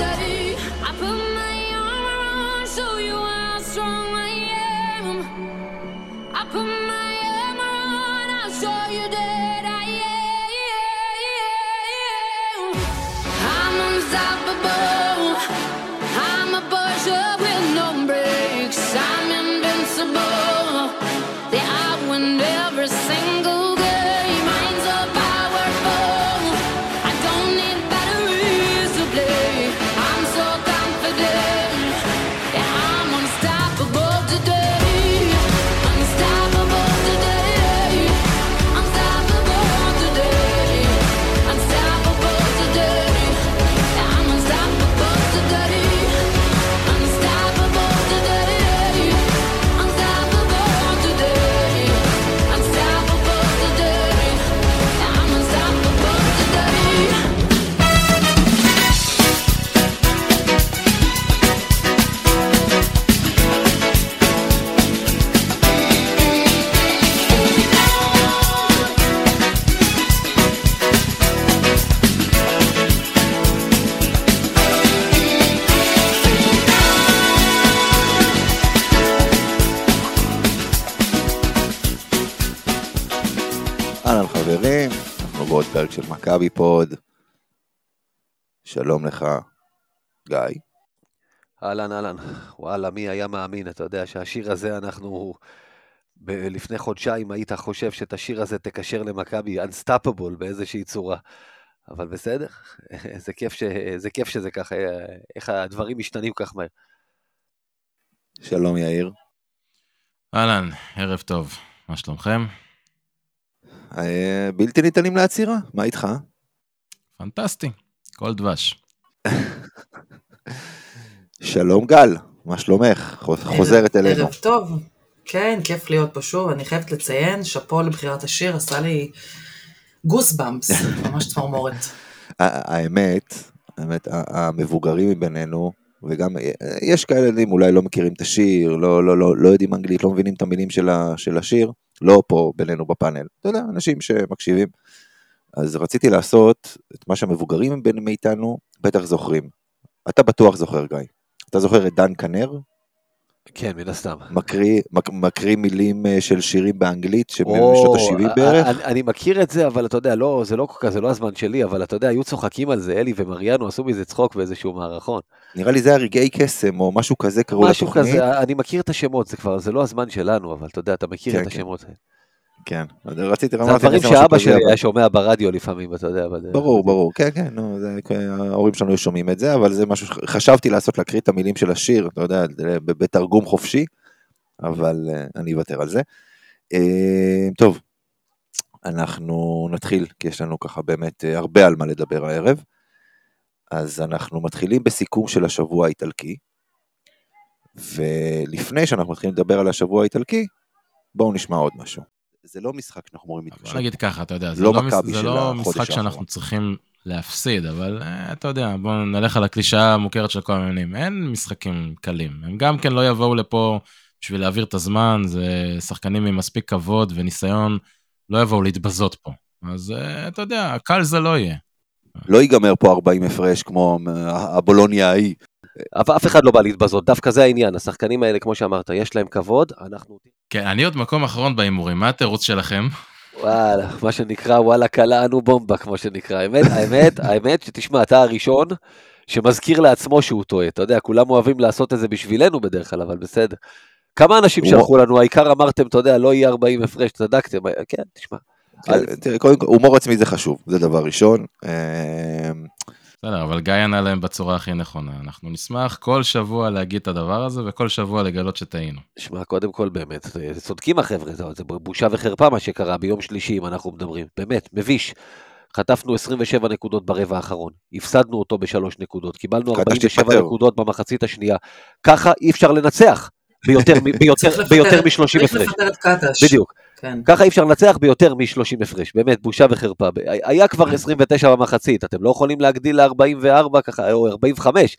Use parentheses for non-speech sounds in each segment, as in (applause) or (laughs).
I put my armor on, show you how strong I am. I put my I'll show you that מכבי פוד. שלום לך, גיא. אהלן אהלן, וואלה מי היה מאמין, אתה יודע שהשיר הזה אנחנו, ב- לפני חודשיים היית חושב שאת השיר הזה תקשר למכבי Unstoppable באיזושהי צורה, אבל בסדר, (laughs) זה כיף, ש... זה כיף שזה ככה, איך הדברים משתנים כך מהר. שלום יאיר. אהלן, ערב טוב, מה שלומכם? אה, בלתי ניתנים לעצירה, מה איתך? פנטסטי, כל דבש. שלום גל, מה שלומך? חוז- חוזרת אלינו. ערב טוב. כן, כיף להיות פה שוב. אני חייבת לציין, שאפו לבחירת השיר, עשה לי גוס במפס, (laughs) ממש צמרמורת. האמת, האמת, המבוגרים מבינינו, וגם אה, יש כאלה ילדים אולי לא מכירים את השיר, לא, לא, לא, לא יודעים אנגלית, לא מבינים את המילים של, ה, של השיר, לא פה בינינו בפאנל, אתה יודע, אנשים שמקשיבים. אז רציתי לעשות את מה שהמבוגרים בין מאיתנו בטח זוכרים. אתה בטוח זוכר גיא. אתה זוכר את דן כנר? כן, מן הסתם. מקריא, מק, מקריא מילים אה, של שירים באנגלית שבשנות ה-70 בערך? אני, אני מכיר את זה, אבל אתה יודע, לא, זה לא כל כך, זה לא הזמן שלי, אבל אתה יודע, היו צוחקים על זה, אלי ומריאנו עשו מזה צחוק באיזשהו מערכון. נראה לי זה היה רגעי קסם או משהו כזה קראו משהו לתוכנית. כזה, אני מכיר את השמות, זה כבר, זה לא הזמן שלנו, אבל אתה יודע, אתה מכיר כן, את כן. השמות האלה. כן, רציתי זה אמרתי, הדברים שאבא שלי היה שומע ברדיו לפעמים, אתה יודע. אבל זה- ברור, ברור, כן, כן, נו, זה, ההורים שלנו שומעים את זה, אבל זה משהו שחשבתי לעשות, להקריא את המילים של השיר, אתה יודע, בתרגום חופשי, אבל אה, אני אוותר על זה. אה, טוב, אנחנו נתחיל, כי יש לנו ככה באמת אה, הרבה על מה לדבר הערב. אז אנחנו מתחילים בסיכום של השבוע האיטלקי, ולפני שאנחנו מתחילים לדבר על השבוע האיטלקי, בואו נשמע עוד משהו. זה לא משחק שאנחנו אמורים להתקשר. נגיד ככה, אתה יודע, זה לא לא, מס- זה לא משחק שאנחנו האחרון. צריכים להפסיד, אבל אה, אתה יודע, בוא נלך על הקלישאה המוכרת של כל המאמנים, אין משחקים קלים. הם גם כן לא יבואו לפה בשביל להעביר את הזמן, זה שחקנים עם מספיק כבוד וניסיון, לא יבואו להתבזות פה. אז אה, אתה יודע, קל זה לא יהיה. לא ייגמר פה 40 הפרש כמו אה, הבולוניה ההיא. אף אף אחד לא בא להתבזות, דווקא זה העניין, השחקנים האלה, כמו שאמרת, יש להם כבוד, אנחנו... כן, אני עוד מקום אחרון בהימורים, מה התירוץ שלכם? וואלה, מה שנקרא, וואלה, קלענו בומבה, כמו שנקרא. האמת, האמת, האמת, שתשמע, אתה הראשון שמזכיר לעצמו שהוא טועה. אתה יודע, כולם אוהבים לעשות את זה בשבילנו בדרך כלל, אבל בסדר. כמה אנשים שלחו לנו, העיקר אמרתם, אתה יודע, לא יהיה 40 הפרש, צדקתם. כן, תשמע. כן, תראה, קודם כל, הומור עצמי זה חשוב, זה דבר ראשון. אה, בסדר, אבל גיא ענה להם בצורה הכי נכונה. אנחנו נשמח כל שבוע להגיד את הדבר הזה, וכל שבוע לגלות שטעינו. שמע, קודם כל, באמת, זה- צודקים החבר'ה, זה, זה בושה וחרפה מה שקרה ביום שלישי, אם אנחנו מדברים. באמת, מביש. חטפנו 27 נקודות ברבע האחרון, הפסדנו אותו בשלוש נקודות, קיבלנו חדש 47 תתפטר. נקודות במחצית השנייה. ככה אי אפשר לנצח ביותר, מ- ביותר, צריך לפטר- ביותר מ-30 צריך הפרש. לפטר את קטש. בדיוק. כן. ככה אי אפשר לנצח ביותר מ-30 הפרש, באמת, בושה וחרפה. היה כבר 29 במחצית, אתם לא יכולים להגדיל ל-44 ככה, או 45.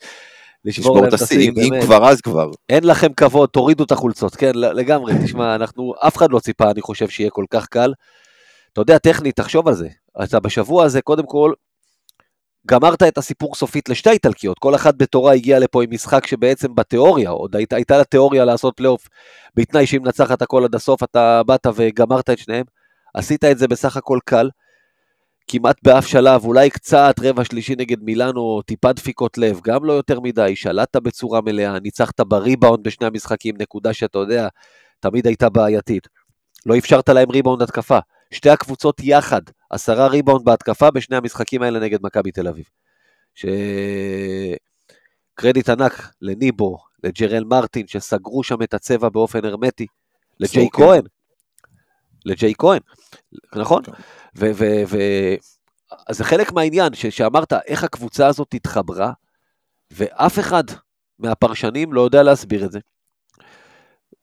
לשבור את השיא, אם-. כבר אז כבר. אין לכם כבוד, תורידו את החולצות, כן, לגמרי, (laughs) תשמע, אנחנו, אף אחד לא ציפה, אני חושב, שיהיה כל כך קל. אתה יודע, טכנית, תחשוב על זה. אתה בשבוע הזה, קודם כל, גמרת את הסיפור סופית לשתי איטלקיות, כל אחת בתורה הגיעה לפה עם משחק שבעצם בתיאוריה, עוד היית, הייתה לה תיאוריה לעשות פלייאוף, בתנאי שהיא מנצחת הכל עד הסוף, אתה באת וגמרת את שניהם, עשית את זה בסך הכל קל, כמעט באף שלב, אולי קצת רבע שלישי נגד מילאנו, טיפה דפיקות לב, גם לא יותר מדי, שלטת בצורה מלאה, ניצחת בריבאונד בשני המשחקים, נקודה שאתה יודע, תמיד הייתה בעייתית. לא אפשרת להם ריבאונד התקפה. שתי הקבוצות יחד, עשרה ריבאונד בהתקפה בשני המשחקים האלה נגד מכבי תל אביב. שקרדיט ענק לניבו, לג'רל מרטין, שסגרו שם את הצבע באופן הרמטי, לג'יי. כהן, לג'יי כהן, נכון? כן. ו... ו, ו אז זה חלק מהעניין, ש- שאמרת איך הקבוצה הזאת התחברה, ואף אחד מהפרשנים לא יודע להסביר את זה.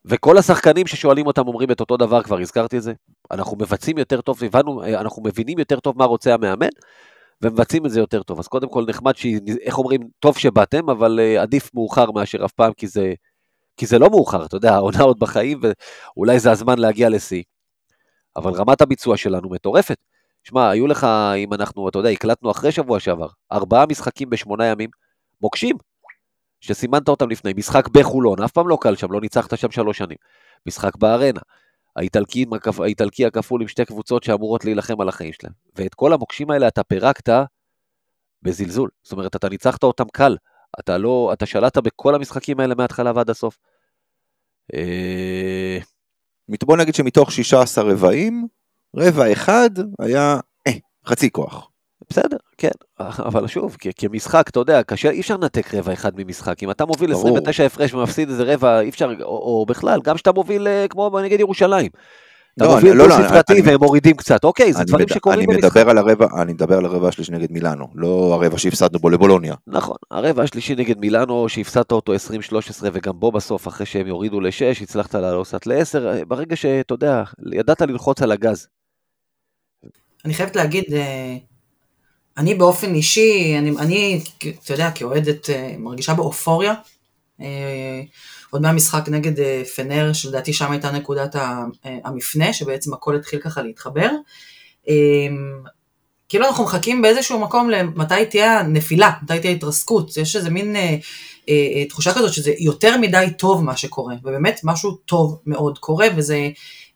וכל השחקנים ששואלים אותם אומרים את אותו דבר, כבר הזכרתי את זה. אנחנו מבצעים יותר טוב, הבנו, אנחנו מבינים יותר טוב מה רוצה המאמן, ומבצעים את זה יותר טוב. אז קודם כל נחמד, ש... איך אומרים, טוב שבאתם, אבל uh, עדיף מאוחר מאשר אף פעם, כי זה, כי זה לא מאוחר, אתה יודע, העונה עוד בחיים, ואולי זה הזמן להגיע לשיא. אבל רמת הביצוע שלנו מטורפת. שמע, היו לך, אם אנחנו, אתה יודע, הקלטנו אחרי שבוע שעבר, ארבעה משחקים בשמונה ימים, מוקשים, שסימנת אותם לפני, משחק בחולון, אף פעם לא קל שם, לא ניצחת שם שלוש שנים. משחק בארנה, האיטלקי, האיטלקי הכפול עם שתי קבוצות שאמורות להילחם על החיים שלהם. ואת כל המוקשים האלה אתה פירקת בזלזול. זאת אומרת, אתה ניצחת אותם קל. אתה לא, אתה שלטת בכל המשחקים האלה מההתחלה ועד הסוף. אה, בוא נגיד שמתוך 16 רבעים, רבע אחד היה אה, חצי כוח. בסדר, כן, אבל שוב, כ- כמשחק, אתה יודע, קשה, אי אפשר לנתק רבע אחד ממשחק. אם אתה מוביל ברור. 29 הפרש ומפסיד איזה רבע, אי אפשר, או, או בכלל, גם כשאתה מוביל, אה, כמו נגד ירושלים. אתה לא, מוביל לא, לא, דו-ספרתי אני- והם מורידים קצת, אוקיי, זה דברים מד- שקורים אני במשחק. מדבר על הרבע, אני מדבר על הרבע השלישי נגד מילאנו, לא הרבע שהפסדנו בו לבולוניה. נכון, הרבע השלישי נגד מילאנו, שהפסדת אותו 20-13, וגם בו בסוף, אחרי שהם יורידו ל-6, הצלחת לעלות קצת ל-10, ברגע שאתה יודע, ידעת ללחוץ על הגז. אני חייבת להגיד, אה, אני באופן אישי, אני, אני אתה יודע, כאוהדת, אה, מרגישה באופוריה. אה, עוד מהמשחק נגד אה, פנר, שלדעתי שם הייתה נקודת המפנה, שבעצם הכל התחיל ככה להתחבר. כאילו אנחנו מחכים באיזשהו מקום למתי תהיה הנפילה, מתי תהיה ההתרסקות. יש איזה מין אה, אה, תחושה כזאת שזה יותר מדי טוב מה שקורה, ובאמת משהו טוב מאוד קורה, וזה...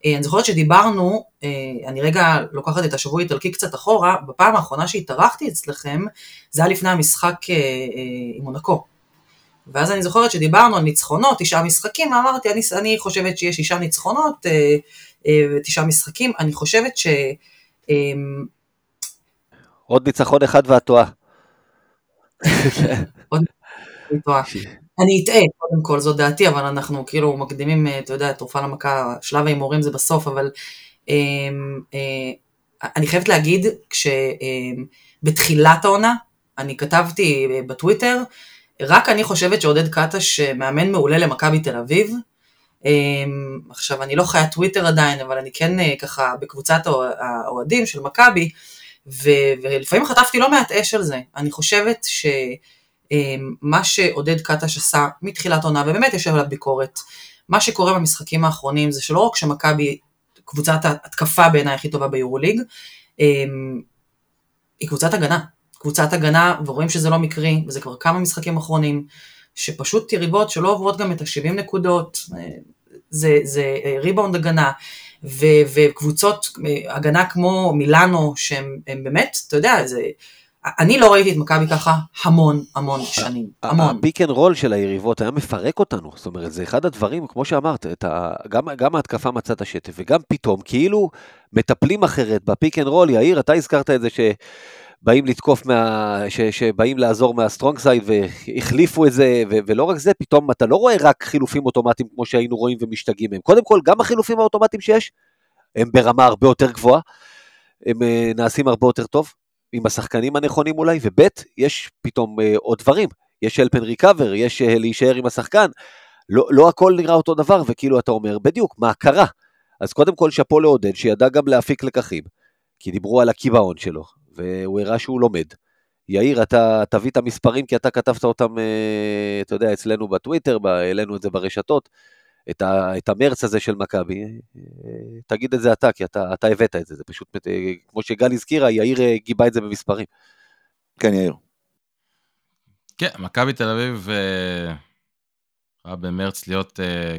אה, אני זוכרת שדיברנו, אה, אני רגע לוקחת את השבוע האיטלקי קצת אחורה, בפעם האחרונה שהתארחתי אצלכם, זה היה לפני המשחק אה, עם מונקו. ואז אני זוכרת שדיברנו על ניצחונות, תשעה משחקים, ואמרתי, אני, אני חושבת שיש שישה ניצחונות ותשעה משחקים, אני חושבת ש... אה, עוד ניצחון אחד ואת טועה. (laughs) אני אטעה, קודם כל, זו דעתי, אבל אנחנו כאילו מקדימים, אה, אתה יודע, תרופה למכה, שלב ההימורים זה בסוף, אבל אה, אה, אני חייבת להגיד, כשבתחילת העונה, אני כתבתי אה, בטוויטר, רק אני חושבת שעודד קטש מאמן מעולה למכבי תל אביב. אה, עכשיו, אני לא חיית טוויטר עדיין, אבל אני כן ככה בקבוצת האוה- האוהדים של מכבי, ולפעמים חטפתי לא מעט אש על זה. אני חושבת ש... אמ, מה שעודד קטש עשה מתחילת עונה, ובאמת יש עליו ביקורת, מה שקורה במשחקים האחרונים זה שלא רק שמכבי קבוצת ההתקפה בעיניי הכי טובה ביורוליג, אמ, היא קבוצת הגנה. קבוצת הגנה, ורואים שזה לא מקרי, וזה כבר כמה משחקים אחרונים, שפשוט יריבות שלא עוברות גם את ה-70 נקודות, אה, זה, זה אה, ריבאונד הגנה, ו, וקבוצות אה, הגנה כמו מילאנו, שהם הם באמת, אתה יודע, זה... אני לא ראיתי את מכבי ככה המון המון שנים, המון. ה pick and roll של היריבות היה מפרק אותנו, זאת אומרת, זה אחד הדברים, כמו שאמרת, ה... גם, גם ההתקפה מצאה את השטף, וגם פתאום, כאילו מטפלים אחרת ב pick and roll, יאיר, אתה הזכרת את זה שבאים לתקוף, מה... ש... שבאים לעזור מה strong side, והחליפו את זה, ו... ולא רק זה, פתאום אתה לא רואה רק חילופים אוטומטיים כמו שהיינו רואים ומשתגעים מהם. קודם כל, גם החילופים האוטומטיים שיש, הם ברמה הרבה יותר גבוהה, הם אה, נעשים הרבה יותר טוב, עם השחקנים הנכונים אולי, וב' יש פתאום אה, עוד דברים, יש אלפן ריקאבר, יש אה, להישאר עם השחקן, לא, לא הכל נראה אותו דבר, וכאילו אתה אומר, בדיוק, מה קרה? אז קודם כל שאפו לעודד, שידע גם להפיק לקחים, כי דיברו על הקיבעון שלו, והוא הראה שהוא לומד. יאיר, אתה תביא את המספרים, כי אתה כתבת אותם, אה, אתה יודע, אצלנו בטוויטר, העלינו את זה ברשתות, את, ה, את המרץ הזה של מכבי, תגיד את זה אתה, כי אתה, אתה הבאת את זה, זה פשוט, אה, כמו שגל הזכירה, יאיר אה, גיבה את זה במספרים. כן, יאיר. כן, מכבי תל אביב אה, יכולה במרץ להיות אה,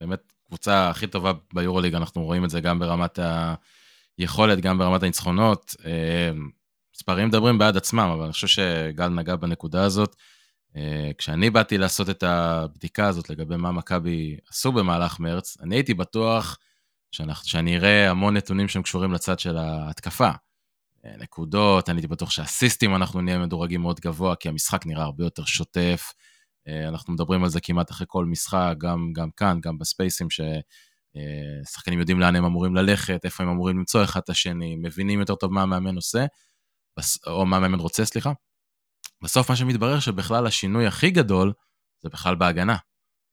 באמת קבוצה הכי טובה ביורוליג, אנחנו רואים את זה גם ברמת היכולת, גם ברמת הניצחונות. אה, מספרים מדברים בעד עצמם, אבל אני חושב שגל נגע בנקודה הזאת. כשאני באתי לעשות את הבדיקה הזאת לגבי מה מכבי עשו במהלך מרץ, אני הייתי בטוח שאנחנו, שאני אראה המון נתונים שהם קשורים לצד של ההתקפה. נקודות, אני הייתי בטוח שהסיסטים אנחנו נהיה מדורגים מאוד גבוה, כי המשחק נראה הרבה יותר שוטף. אה, אנחנו מדברים על זה כמעט אחרי כל משחק, גם, גם כאן, גם בספייסים, ששחקנים יודעים לאן הם אמורים ללכת, איפה הם אמורים למצוא אחד את השני, מבינים יותר טוב מה המאמן עושה, או מה המאמן רוצה, סליחה. בסוף מה שמתברר שבכלל השינוי הכי גדול זה בכלל בהגנה.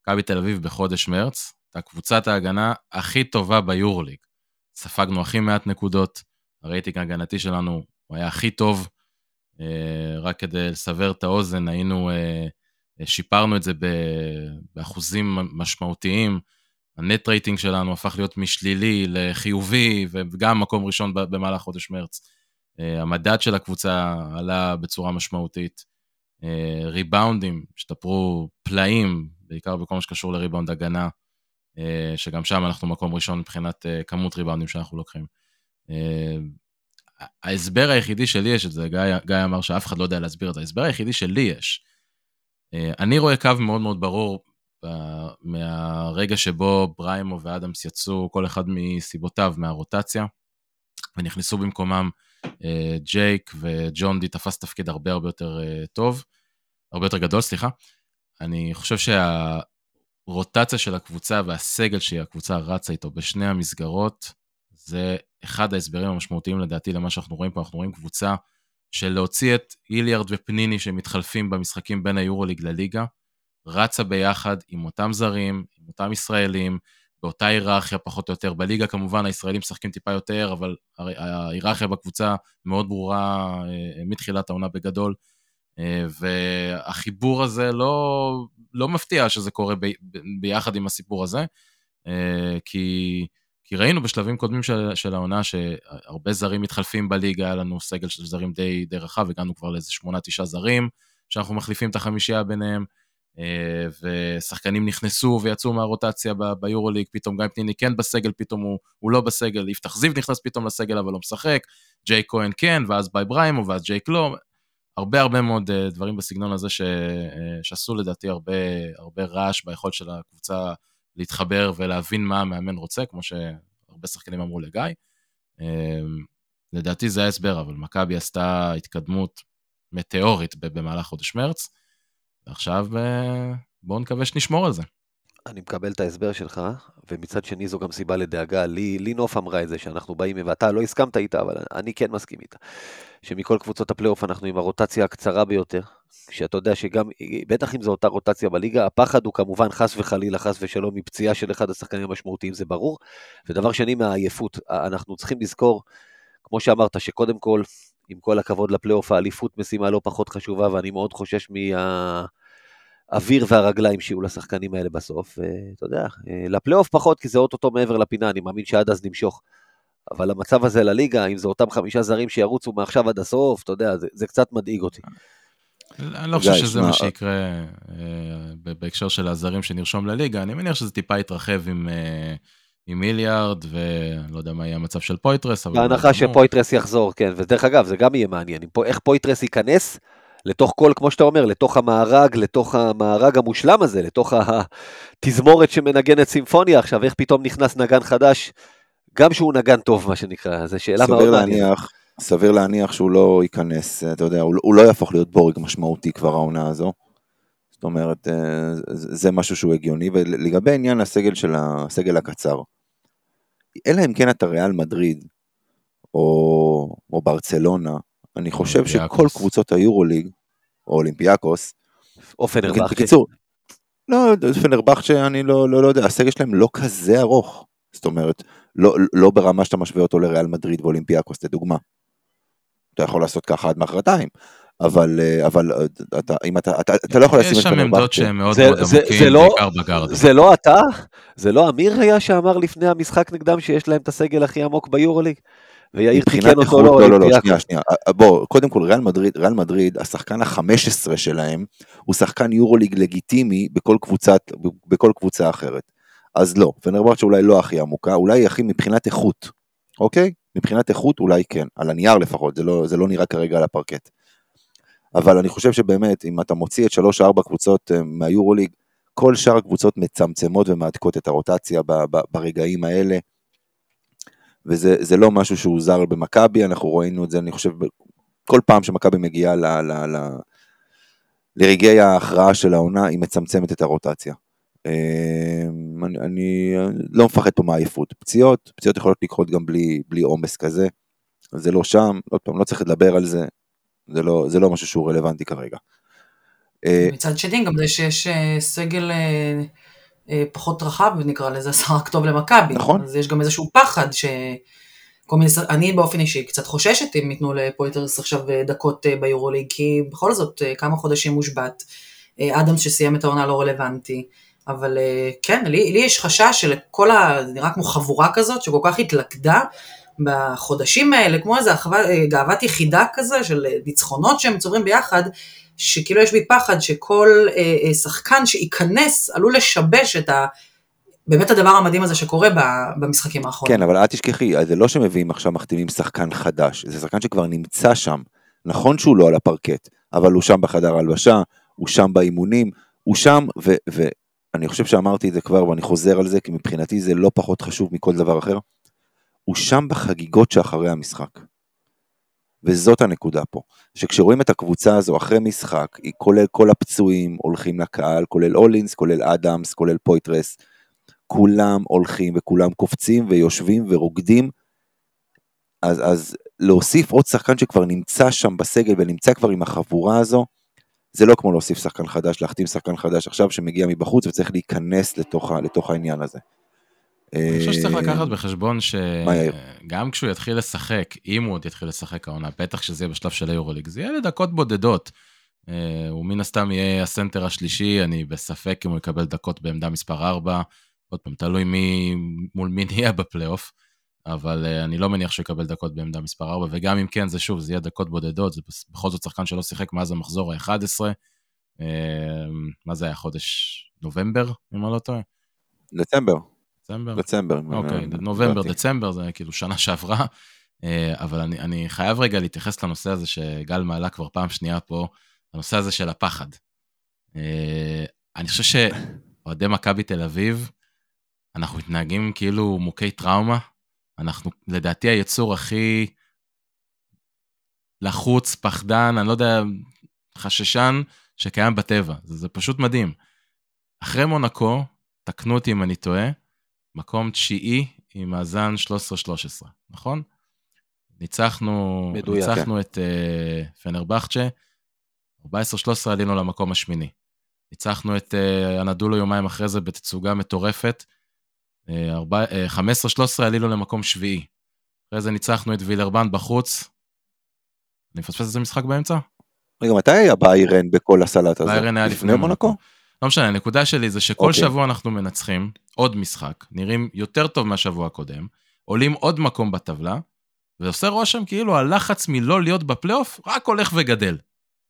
מכבי תל אביב בחודש מרץ, הייתה קבוצת ההגנה הכי טובה ביורוליג. ספגנו הכי מעט נקודות, הרייטינג ההגנתי שלנו הוא היה הכי טוב. אה, רק כדי לסבר את האוזן, היינו, אה, שיפרנו את זה באחוזים משמעותיים. הנט רייטינג שלנו הפך להיות משלילי לחיובי, וגם מקום ראשון במהלך חודש מרץ. אה, המדד של הקבוצה עלה בצורה משמעותית. ריבאונדים, השתפרו פלאים, בעיקר בכל מה שקשור לריבאונד הגנה, שגם שם אנחנו מקום ראשון מבחינת כמות ריבאונדים שאנחנו לוקחים. אה, ההסבר היחידי שלי יש את זה, גיא, גיא אמר שאף אחד לא יודע להסביר את זה, ההסבר היחידי שלי יש. אה, אני רואה קו מאוד מאוד ברור אה, מהרגע שבו בריימו ואדמס יצאו, כל אחד מסיבותיו, מהרוטציה, ונכנסו במקומם ג'ייק וג'ון די תפס תפקיד הרבה הרבה יותר טוב, הרבה יותר גדול, סליחה. אני חושב שהרוטציה של הקבוצה והסגל שהקבוצה רצה איתו בשני המסגרות, זה אחד ההסברים המשמעותיים לדעתי למה שאנחנו רואים פה, אנחנו רואים קבוצה של להוציא את איליארד ופניני שמתחלפים במשחקים בין היורוליג לליגה, רצה ביחד עם אותם זרים, עם אותם ישראלים, באותה היררכיה פחות או יותר. בליגה כמובן הישראלים משחקים טיפה יותר, אבל ההיררכיה בקבוצה מאוד ברורה אה, מתחילת העונה בגדול. אה, והחיבור הזה לא, לא מפתיע שזה קורה ב, ביחד עם הסיפור הזה, אה, כי כי ראינו בשלבים קודמים של, של העונה שהרבה זרים מתחלפים בליגה, היה לנו סגל של זרים די, די רחב, הגענו כבר לאיזה שמונה, תשעה זרים, שאנחנו מחליפים את החמישייה ביניהם, ושחקנים נכנסו ויצאו מהרוטציה ביורוליג, פתאום גיא פניני כן בסגל, פתאום הוא, הוא לא בסגל, יפתח זיו נכנס פתאום לסגל אבל לא משחק, ג'יי כהן כן, ואז ביי בריימו, ואז ג'ייק לא, הרבה הרבה מאוד אה, דברים בסגנון הזה ש, אה, שעשו לדעתי הרבה, הרבה רעש ביכולת של הקבוצה להתחבר ולהבין מה המאמן רוצה, כמו שהרבה שחקנים אמרו לגיא. לדעתי זה ההסבר, אבל מכבי עשתה התקדמות מטאורית במהלך חודש מרץ, ועכשיו אה, בואו נקווה שנשמור על זה. אני מקבל את ההסבר שלך, ומצד שני זו גם סיבה לדאגה. לי, לי נוף אמרה את זה, שאנחנו באים, ואתה לא הסכמת איתה, אבל אני כן מסכים איתה. שמכל קבוצות הפלייאוף אנחנו עם הרוטציה הקצרה ביותר, שאתה יודע שגם, בטח אם זו אותה רוטציה בליגה, הפחד הוא כמובן חס וחלילה, חס ושלום, מפציעה של אחד השחקנים המשמעותיים, זה ברור. ודבר שני, מהעייפות. אנחנו צריכים לזכור, כמו שאמרת, שקודם כל, עם כל הכבוד לפלייאוף, האליפות משימה לא פחות חשובה, ואני מאוד חושש מה... האוויר והרגליים שיהיו לשחקנים האלה בסוף, ואתה יודע, לפלייאוף פחות, כי זה אוטוטו מעבר לפינה, אני מאמין שעד אז נמשוך. אבל המצב הזה לליגה, אם זה אותם חמישה זרים שירוצו מעכשיו עד הסוף, אתה יודע, זה, זה קצת מדאיג אותי. אני לא חושב שזה מה שיקרה אה, בהקשר של הזרים שנרשום לליגה, אני מניח שזה טיפה יתרחב עם... אה, עם מיליארד, ולא יודע מה יהיה המצב של פויטרס. בהנחה שפויטרס יחזור, כן, ודרך אגב, זה גם יהיה מעניין, איך פויטרס ייכנס לתוך כל, כמו שאתה אומר, לתוך המארג, לתוך המארג המושלם הזה, לתוך התזמורת שמנגנת סימפוניה עכשיו, איך פתאום נכנס נגן חדש, גם שהוא נגן טוב, מה שנקרא, זו שאלה מאוד מעניינת. סביר להניח שהוא לא ייכנס, אתה יודע, הוא, הוא לא יהפוך להיות בורג משמעותי כבר העונה הזו. זאת אומרת, אה, זה משהו שהוא הגיוני, ולגבי עניין הסגל של הסגל הקצר, אלא אם כן אתה ריאל מדריד, או, או ברצלונה, אני חושב שכל קבוצות היורוליג, או אולימפיאקוס, או פנרבכצ'ה. בקיצור, לא, פנרבכצ'ה, אני לא, לא, לא יודע, הסגל שלהם לא כזה ארוך. זאת אומרת, לא, לא ברמה שאתה משווה אותו לריאל מדריד ואולימפיאקוס, לדוגמה. אתה יכול לעשות ככה עד מחרתיים. אבל, אבל אתה, אם אתה, אתה, אתה לא יכול לשים את פנרבכצ'ה. יש שם עמדות שהן מאוד מאוד עמוקים, לא- בעיקר בגארד. זה לא אתה? זה לא אמיר היה שאמר לפני המשחק נגדם שיש להם את הסגל הכי עמוק ביורוליג? ויאיר תיקן אותו איכות, לא, לא, לא, לא. שנייה, שנייה. אה, בוא, קודם כל, ריאל מדריד, ריאל מדריד, השחקן ה-15 שלהם, הוא שחקן יורוליג לגיטימי בכל קבוצת, בכל קבוצה אחרת. אז לא, פנרבכצ'ה אולי לא הכי עמוקה, אולי הכי מבחינת איכות, אוקיי? מבחינת איכות אולי כן, על הנייר לפחות, זה לא, זה לא נראה כרגע על הפרקט. אבל אני חושב שבאמת, אם אתה מוציא את 3-4 קבוצות אה, מהיורוליג, כל שאר הקבוצות מצמצמות ומהדקות את הרוטציה ב- ב- ברגעים האלה. וזה זה לא משהו שהוא זר במכבי, אנחנו ראינו את זה, אני חושב, כל פעם שמכבי מגיעה ל, ל, ל, לרגעי ההכרעה של העונה, היא מצמצמת את הרוטציה. אה, אני, אני לא מפחד פה מעייפות. פציעות, פציעות יכולות לקרות גם בלי עומס כזה. זה לא שם, עוד פעם, לא צריך לדבר על זה, זה לא, זה לא משהו שהוא רלוונטי כרגע. אה, מצד שני, גם זה שיש אה, סגל אה, פחות רחב, נקרא לזה, זה רק טוב למכבי. נכון. אז יש גם איזשהו פחד ש... כל מיני, אני באופן אישי קצת חוששת אם ייתנו לפויטרס עכשיו דקות ביורוליג, כי בכל זאת כמה חודשים מושבת. אדמס שסיים את העונה לא רלוונטי. אבל כן, לי, לי יש חשש שלכל ה... זה נראה כמו חבורה כזאת שכל כך התלכדה בחודשים האלה, כמו איזה אחווה- אה, גאוות יחידה כזה של אה, ניצחונות שהם צוברים ביחד, שכאילו יש בי פחד שכל אה, אה, שחקן שייכנס עלול לשבש את ה... באמת הדבר המדהים הזה שקורה במשחקים האחרונים. כן, אבל אל תשכחי, זה לא שמביאים עכשיו מחתימים שחקן חדש, זה שחקן שכבר נמצא שם. נכון שהוא לא על הפרקט, אבל הוא שם בחדר הלבשה, הוא שם באימונים, הוא שם, ואני חושב שאמרתי את זה כבר, ואני חוזר על זה, כי מבחינתי זה לא פחות חשוב מכל דבר אחר. הוא שם בחגיגות שאחרי המשחק. וזאת הנקודה פה, שכשרואים את הקבוצה הזו אחרי משחק, היא כולל כל הפצועים הולכים לקהל, כולל אולינס, כולל אדמס, כולל פויטרס, כולם הולכים וכולם קופצים ויושבים ורוקדים, אז, אז להוסיף עוד שחקן שכבר נמצא שם בסגל ונמצא כבר עם החבורה הזו, זה לא כמו להוסיף שחקן חדש, להחתים שחקן חדש עכשיו שמגיע מבחוץ וצריך להיכנס לתוך, לתוך העניין הזה. אני חושב שצריך אה, לקחת בחשבון? שגם כשהוא יתחיל לשחק, אם הוא עוד יתחיל לשחק העונה, בטח שזה יהיה בשלב של היורוליג, זה יהיה לדקות בודדות. אה, הוא מן הסתם יהיה הסנטר השלישי, אני בספק אם הוא יקבל דקות בעמדה מספר 4. עוד פעם, תלוי מי, מול מי נהיה בפלייאוף, אבל אה, אני לא מניח שהוא יקבל דקות בעמדה מספר 4, וגם אם כן, זה שוב, זה יהיה דקות בודדות, זה בכל זאת שחקן שלא שיחק מאז המחזור ה-11. מה זה היה, חודש נובמבר, אם אני לא טועה? דצמבר, דצמבר? דצמבר. אוקיי, נובמבר. דצמבר, זה כאילו שנה שעברה. אה, אבל אני, אני חייב רגע להתייחס לנושא הזה שגל מעלה כבר פעם שנייה פה, הנושא הזה של הפחד. אה, אני חושב שאוהדי מכבי תל אביב, אנחנו מתנהגים כאילו מוכי טראומה. אנחנו, לדעתי, היצור הכי לחוץ, פחדן, אני לא יודע, חששן שקיים בטבע. זה, זה פשוט מדהים. אחרי מונקו, תקנו אותי אם אני טועה, מקום תשיעי עם מאזן 13-13, נכון? ניצחנו, מדויק, ניצחנו את uh, פנרבכצ'ה, 14-13 עלינו למקום השמיני. ניצחנו את uh, אנדולו יומיים אחרי זה בתצוגה מטורפת, uh, uh, 15-13 עלינו למקום שביעי. אחרי זה ניצחנו את וילרבן בחוץ. אני מפספס איזה משחק באמצע? רגע, מתי היה ביירן בכל הסלט הזה? ביירן היה לפני מונקו. לא משנה, הנקודה שלי זה שכל אוקיי. שבוע אנחנו מנצחים עוד משחק, נראים יותר טוב מהשבוע הקודם, עולים עוד מקום בטבלה, ועושה רושם כאילו הלחץ מלא להיות בפלייאוף רק הולך וגדל.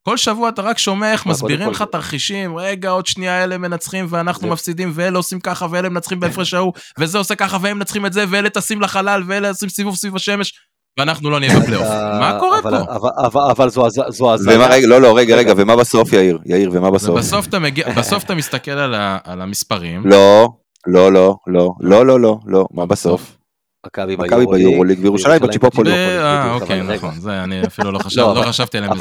כל שבוע אתה רק שומע איך מסבירים לך תרחישים, רגע, עוד שנייה אלה מנצחים ואנחנו זה- מפסידים, ואלה עושים ככה ואלה מנצחים בהפרש (laughs) ההוא, וזה עושה ככה והם מנצחים את זה, ואלה טסים לחלל, ואלה עושים סיבוב סביב השמש, ואנחנו לא נהיה בפלייאוף. אה, מה קורה פה? אבל זו הזיה. לא, לא, רגע, רגע, ומה בסוף, יאיר? יאיר, ומה בסוף? בסוף אתה מסתכל על המספרים. לא, לא, לא, לא, לא, לא, לא, לא, מה בסוף? מכבי ביורוליג וירושלים בצ'יפופולי. אה, אוקיי, נכון, זה אני אפילו לא, לא, לא חשבתי עליהם.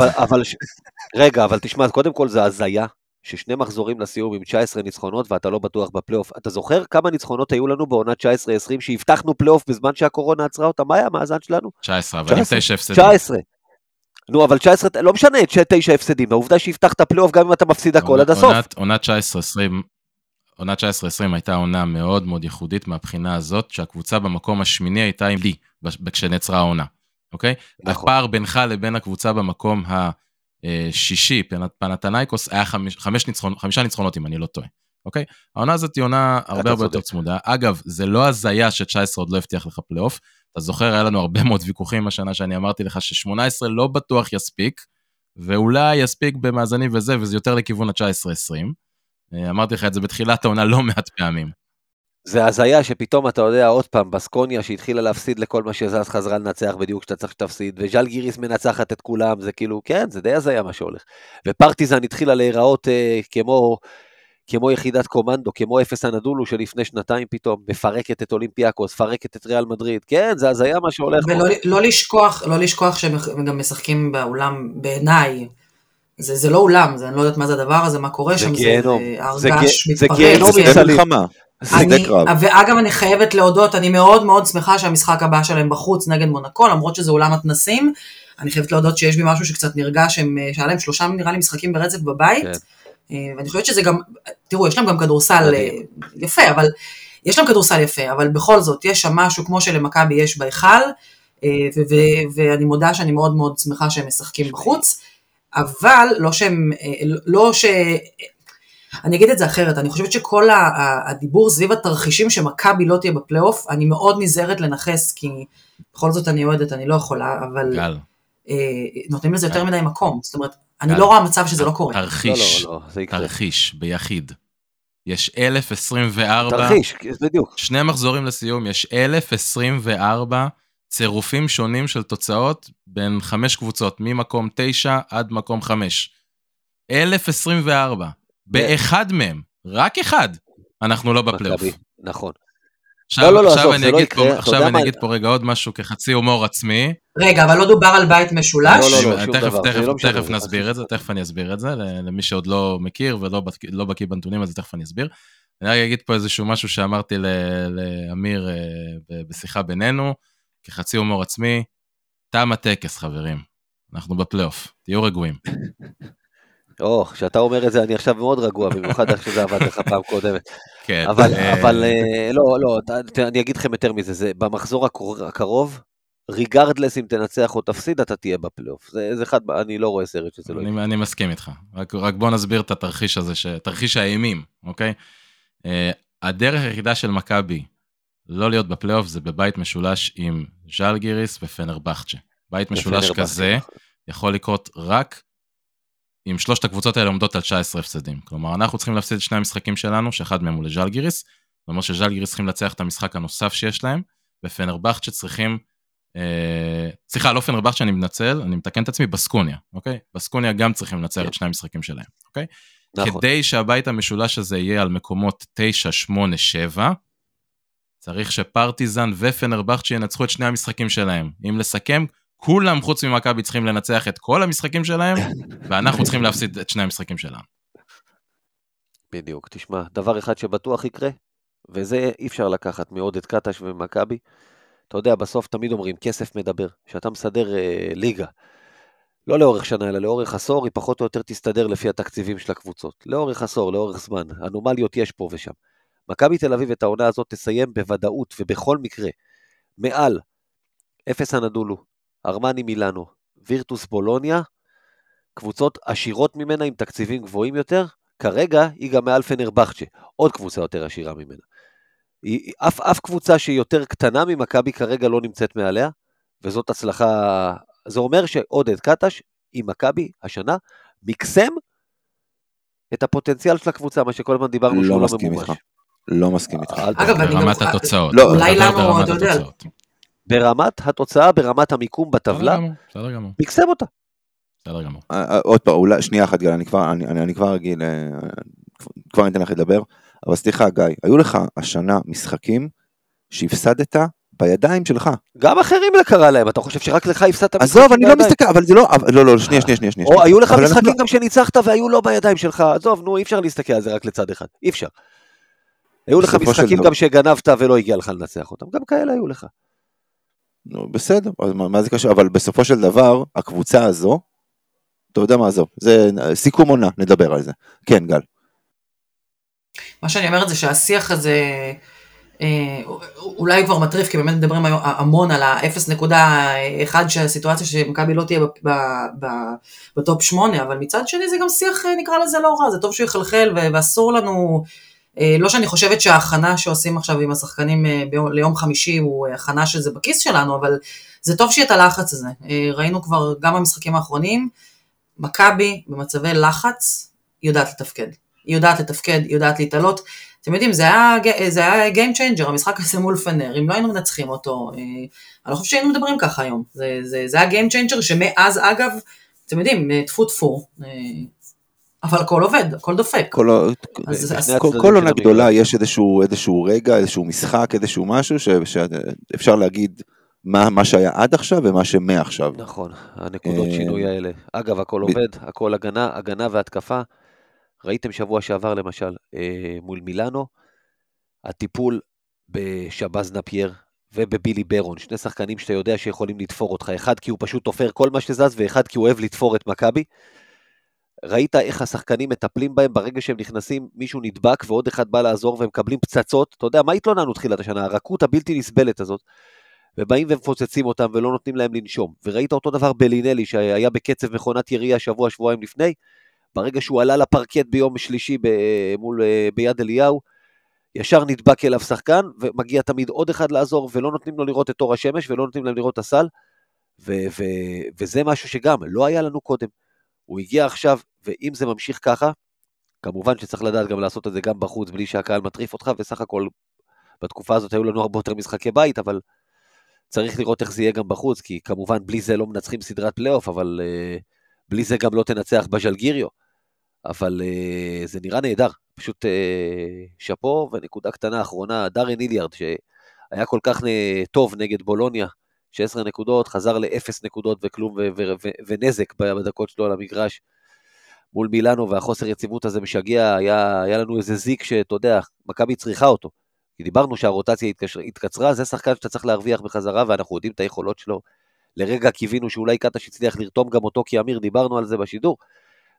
רגע, אבל תשמע, קודם כל זה הזיה ששני מחזורים לסיום עם 19 ניצחונות ואתה לא בטוח בפלייאוף. אתה זוכר כמה ניצחונות היו לנו בעונה 19-20 שהבטחנו פלייאוף בזמן שהקורונה עצרה אותה? מה היה המאזן שלנו? 19, אבל עם 19. 9 הפסדים. 19. נו, אבל 19, לא משנה, תשע הפסדים. העובדה שהבטחת פלייאוף גם אם אתה מפסיד הכל עד הסוף. עונת 19-20, עונת 19-20 הייתה עונה מאוד מאוד ייחודית מהבחינה הזאת, שהקבוצה במקום השמיני הייתה עם לי, כשנעצרה העונה, אוקיי? נכון. הפער בינך לבין הקבוצה במקום השישי, פנ- פנתנייקוס, היה חמש, חמש ניצחונות, חמישה ניצחונות אם אני לא טועה, אוקיי? העונה הזאת היא עונה הרבה הרבה. יותר צמודה. אגב, זה לא הזיה ש-19 עוד לא הבטיח לך פלייאוף, אתה זוכר, היה לנו הרבה מאוד ויכוחים השנה שאני אמרתי לך ש-18 לא בטוח יספיק, ואולי יספיק במאזנים וזה, וזה יותר לכיוון ה-19-20. אה, אמרתי לך את זה בתחילת העונה לא מעט פעמים. זה הזיה שפתאום אתה יודע, עוד פעם, בסקוניה שהתחילה להפסיד לכל מה שזז, חזרה לנצח בדיוק כשאתה צריך שתפסיד, וז'לגיריס מנצחת את כולם, זה כאילו, כן, זה די הזיה מה שהולך. ופרטיזן התחילה להיראות אה, כמו, כמו יחידת קומנדו, כמו אפס הנדולו שלפני שנתיים פתאום, מפרקת את אולימפיאקוס, מפרקת את ריאל מדריד, כן, זה הזיה מה שהולך. ולא לא לשכוח, לא לשכוח שהם גם משחקים באולם, בעיניי, זה, זה לא אולם, זה, אני לא יודעת מה זה הדבר הזה, מה קורה זה שם, גיהנום. זה זה הר גיהנום געש זה מתפרץ. שדה מסביב. מלחמה. זה שדה אני. ואגב, אני חייבת להודות, אני מאוד מאוד שמחה שהמשחק הבא שלהם בחוץ נגד מונקו, למרות שזה אולם מתנסים. אני חייבת להודות שיש בי משהו שקצת נרגש, שהם- שהיה להם שלושה נראה לי משחקים ברצף בבית. כן. אה, ואני חושבת שזה גם, תראו, יש להם גם כדורסל. אה, יפה, אבל, יש להם כדורסל יפה, אבל בכל זאת, יש שם משהו כמו שלמכבי יש בהיכל, אה, ואני מודה שאני מאוד מאוד שמחה שהם משחקים בחוץ, אבל לא שהם, אה, לא ש... אני אגיד את זה אחרת, אני חושבת שכל הדיבור סביב התרחישים שמכבי לא תהיה בפלייאוף, אני מאוד נזהרת לנכס, כי בכל זאת אני אוהדת, אני לא יכולה, אבל גל, אה, נותנים לזה יותר מדי מקום. זאת אומרת, אני גל. לא רואה מצב שזה לא קורה. תרחיש, לא, לא, לא, יקרה. תרחיש, ביחיד. יש 1,024, תרחיש, בדיוק. שני מחזורים לסיום, יש 1,024 צירופים שונים של תוצאות בין חמש קבוצות, ממקום 9 עד מקום 5. 1,024. באחד מהם, רק אחד, אנחנו לא בפלייאוף. נכון. עכשיו, לא, לא, לא, עכשיו עזוב, אני לא אגיד יקרה, פה, עכשיו אני מה- אגיד פה רגע עוד משהו כחצי הומור עצמי. רגע, אבל לא דובר על בית משולש? לא, לא, לא, שום תכף, דבר, תכף, לא תכף נסביר. את זה, תכף אני אסביר את זה, למי שעוד לא מכיר ולא לא בקיא בנתונים, אז תכף אני אסביר. אני רק אגיד פה איזשהו משהו שאמרתי ל- לאמיר אה, ב- בשיחה בינינו, כחצי הומור עצמי, תם הטקס, חברים. אנחנו בפלייאוף, תהיו רגועים. (laughs) או, כשאתה אומר את זה אני עכשיו מאוד רגוע, במיוחד איך שזה עבד לך פעם קודמת. כן. אבל, אה, אבל אה, לא, לא, אני אגיד לכם יותר מזה, זה במחזור הקרוב, ריגרדלס אם תנצח או תפסיד, אתה תהיה בפלייאוף. זה, זה אחד, אני לא רואה סרט שזה לא יקרה. אני, מסכים איתך, רק, רק בוא נסביר את התרחיש הזה, ש... תרחיש האימים, אוקיי? Uh, הדרך היחידה של מכבי לא להיות בפלייאוף זה בבית משולש עם ז'אלגיריס ופנרבכצ'ה. בית משולש כזה נכון. יכול לקרות רק אם שלושת הקבוצות האלה עומדות על 19 הפסדים. כלומר, אנחנו צריכים להפסיד את שני המשחקים שלנו, שאחד מהם הוא לז'אלגיריס, זאת אומרת שז'אלגיריס צריכים לנצח את המשחק הנוסף שיש להם, ופנרבכצ'ה צריכים אה, סליחה, לא פנרבכצ'ה, אני מתנצל, אני מתקן את עצמי, בסקוניה, אוקיי? בסקוניה גם צריכים לנצח את שני המשחקים שלהם, אוקיי? נכון. כדי שהבית המשולש הזה יהיה על מקומות 9, 8, 7, צריך שפרטיזן ופנרבכצ'ה ינצחו את שני המשחקים שלהם. אם לסכם, כולם חוץ ממכבי צריכים לנצח את כל המשחקים שלהם, (laughs) ואנחנו צריכים להפסיד את שני המשחקים שלנו. בדיוק, תשמע, דבר אחד שבטוח יקרה, וזה אי אפשר לקחת מעודד קטש ומכבי. אתה יודע, בסוף תמיד אומרים, כסף מדבר. כשאתה מסדר אה, ליגה, לא לאורך שנה, אלא לאורך עשור, היא פחות או יותר תסתדר לפי התקציבים של הקבוצות. לאורך עשור, לאורך זמן. אנומליות יש פה ושם. מכבי תל אביב את העונה הזאת תסיים בוודאות ובכל מקרה מעל אפס הנדולו, ארמני מילאנו, וירטוס בולוניה, קבוצות עשירות ממנה עם תקציבים גבוהים יותר, כרגע היא גם מעל פנרבכצ'ה, עוד קבוצה יותר עשירה ממנה. היא, אף, אף קבוצה שהיא יותר קטנה ממכבי כרגע לא נמצאת מעליה, וזאת הצלחה, זה אומר שעודד קטש עם מכבי השנה מקסם את הפוטנציאל של הקבוצה, מה שכל הזמן דיברנו לא שהוא לא מסכים ממומש. איתך. לא מסכים איתך. אגב. אני גם- ברמת התוצאות. לא, אולי לנו, אתה יודע. ברמת התוצאה, ברמת המיקום בטבלה, מקסם אותה. בסדר גמור. אה, אה, עוד פעם, אולי, שנייה אחת גל, אני כבר, אני, אני, אני כבר אגיד, אה, כבר אני אתן לך לדבר, אבל סליחה גיא, היו לך השנה משחקים שהפסדת בידיים שלך. גם אחרים זה קרה להם, אתה חושב שרק לך הפסדת עזוב, משחקים אני לא בידיים? מסתכל, אבל זה לא, אבל, לא, לא, שנייה, שנייה, שנייה. או היו לך משחקים לא- גם שניצחת והיו לא בידיים שלך, עזוב, נו, אי אפשר להסתכל על זה רק לצד אחד, אי אפשר. היו לך משחקים גם שגנבת ולא הגיע לך לנצח אותם, גם כאלה היו לך. נו, בסדר, אז מה, מה זה קשור? אבל בסופו של דבר, הקבוצה הזו, אתה יודע מה זו, זה סיכום עונה, נדבר על זה. כן, גל. מה שאני אומרת זה שהשיח הזה, אה, אולי כבר מטריף, כי באמת מדברים המון על ה-0.1 של הסיטואציה שמכבי לא תהיה בטופ 8, אבל מצד שני זה גם שיח, אה, נקרא לזה לא רע, זה טוב שהוא יחלחל ואסור לנו אה, לא שאני חושבת שההכנה שעושים עכשיו עם השחקנים אה, ליום חמישי הוא אה, הכנה שזה בכיס שלנו, אבל זה טוב שיהיה את הלחץ הזה. אה, ראינו כבר גם במשחקים האחרונים, מכבי במצבי לחץ יודעת לתפקד. היא יודעת לתפקד, היא יודעת להתעלות. אתם יודעים, זה היה, זה היה Game Changer, המשחק הזה מול פנר, אם לא היינו מנצחים אותו, אה, אני לא חושב שהיינו מדברים ככה היום. זה, זה, זה היה Game Changer שמאז, אגב, אתם יודעים, אה, טפו טפו, אה, אבל הכל עובד, הכל דופק. כל, ה- אז- בשני אז- הצדדים כל, כל עונה. גדולה יש איזשהו, איזשהו רגע, איזשהו משחק, איזשהו משהו ש- שאפשר להגיד מה, מה שהיה עד עכשיו ומה שמעכשיו. נכון, הנקודות אה, שינוי האלה. אגב, הכל עובד, הכל הגנה, הגנה והתקפה. ראיתם שבוע שעבר למשל, אה, מול מילאנו, הטיפול בשבז נפייר ובבילי ברון, שני שחקנים שאתה יודע שיכולים לתפור אותך, אחד כי הוא פשוט תופר כל מה שזז, ואחד כי הוא אוהב לתפור את מכבי. ראית איך השחקנים מטפלים בהם ברגע שהם נכנסים, מישהו נדבק ועוד אחד בא לעזור והם מקבלים פצצות. אתה יודע, מה התלוננו תחילת השנה? הרכות הבלתי נסבלת הזאת. ובאים ומפוצצים אותם ולא נותנים להם לנשום. וראית אותו דבר בלינלי שהיה בקצב מכונת ירייה שבוע, שבועיים לפני, ברגע שהוא עלה לפרקט ביום שלישי ב- מול, אה, ביד אליהו, ישר נדבק אליו שחקן, ומגיע תמיד עוד אחד לעזור, ולא נותנים לו לראות את אור השמש, ולא נותנים להם לראות את הסל, ו- ו- וזה משהו שגם לא היה לנו קודם. הוא הגיע עכשיו, ואם זה ממשיך ככה, כמובן שצריך לדעת גם לעשות את זה גם בחוץ, בלי שהקהל מטריף אותך, וסך הכל בתקופה הזאת היו לנו הרבה יותר משחקי בית, אבל צריך לראות איך זה יהיה גם בחוץ, כי כמובן בלי זה לא מנצחים סדרת פלייאוף, אבל uh, בלי זה גם לא תנצח בז'לגיריו. אבל uh, זה נראה נהדר, פשוט uh, שאפו, ונקודה קטנה אחרונה, דארן איליארד, שהיה כל כך טוב נגד בולוניה, 16 נקודות, חזר לאפס נקודות וכלום ו- ו- ו- ונזק בדקות שלו על המגרש. מול מילאנו, והחוסר יציבות הזה משגע, היה, היה לנו איזה זיק שאתה יודע, מכבי צריכה אותו. כי דיברנו שהרוטציה התקשר, התקצרה, זה שחקן שאתה צריך להרוויח בחזרה, ואנחנו יודעים את היכולות שלו. לרגע קיווינו שאולי קטש הצליח לרתום גם אותו, כי אמיר, דיברנו על זה בשידור.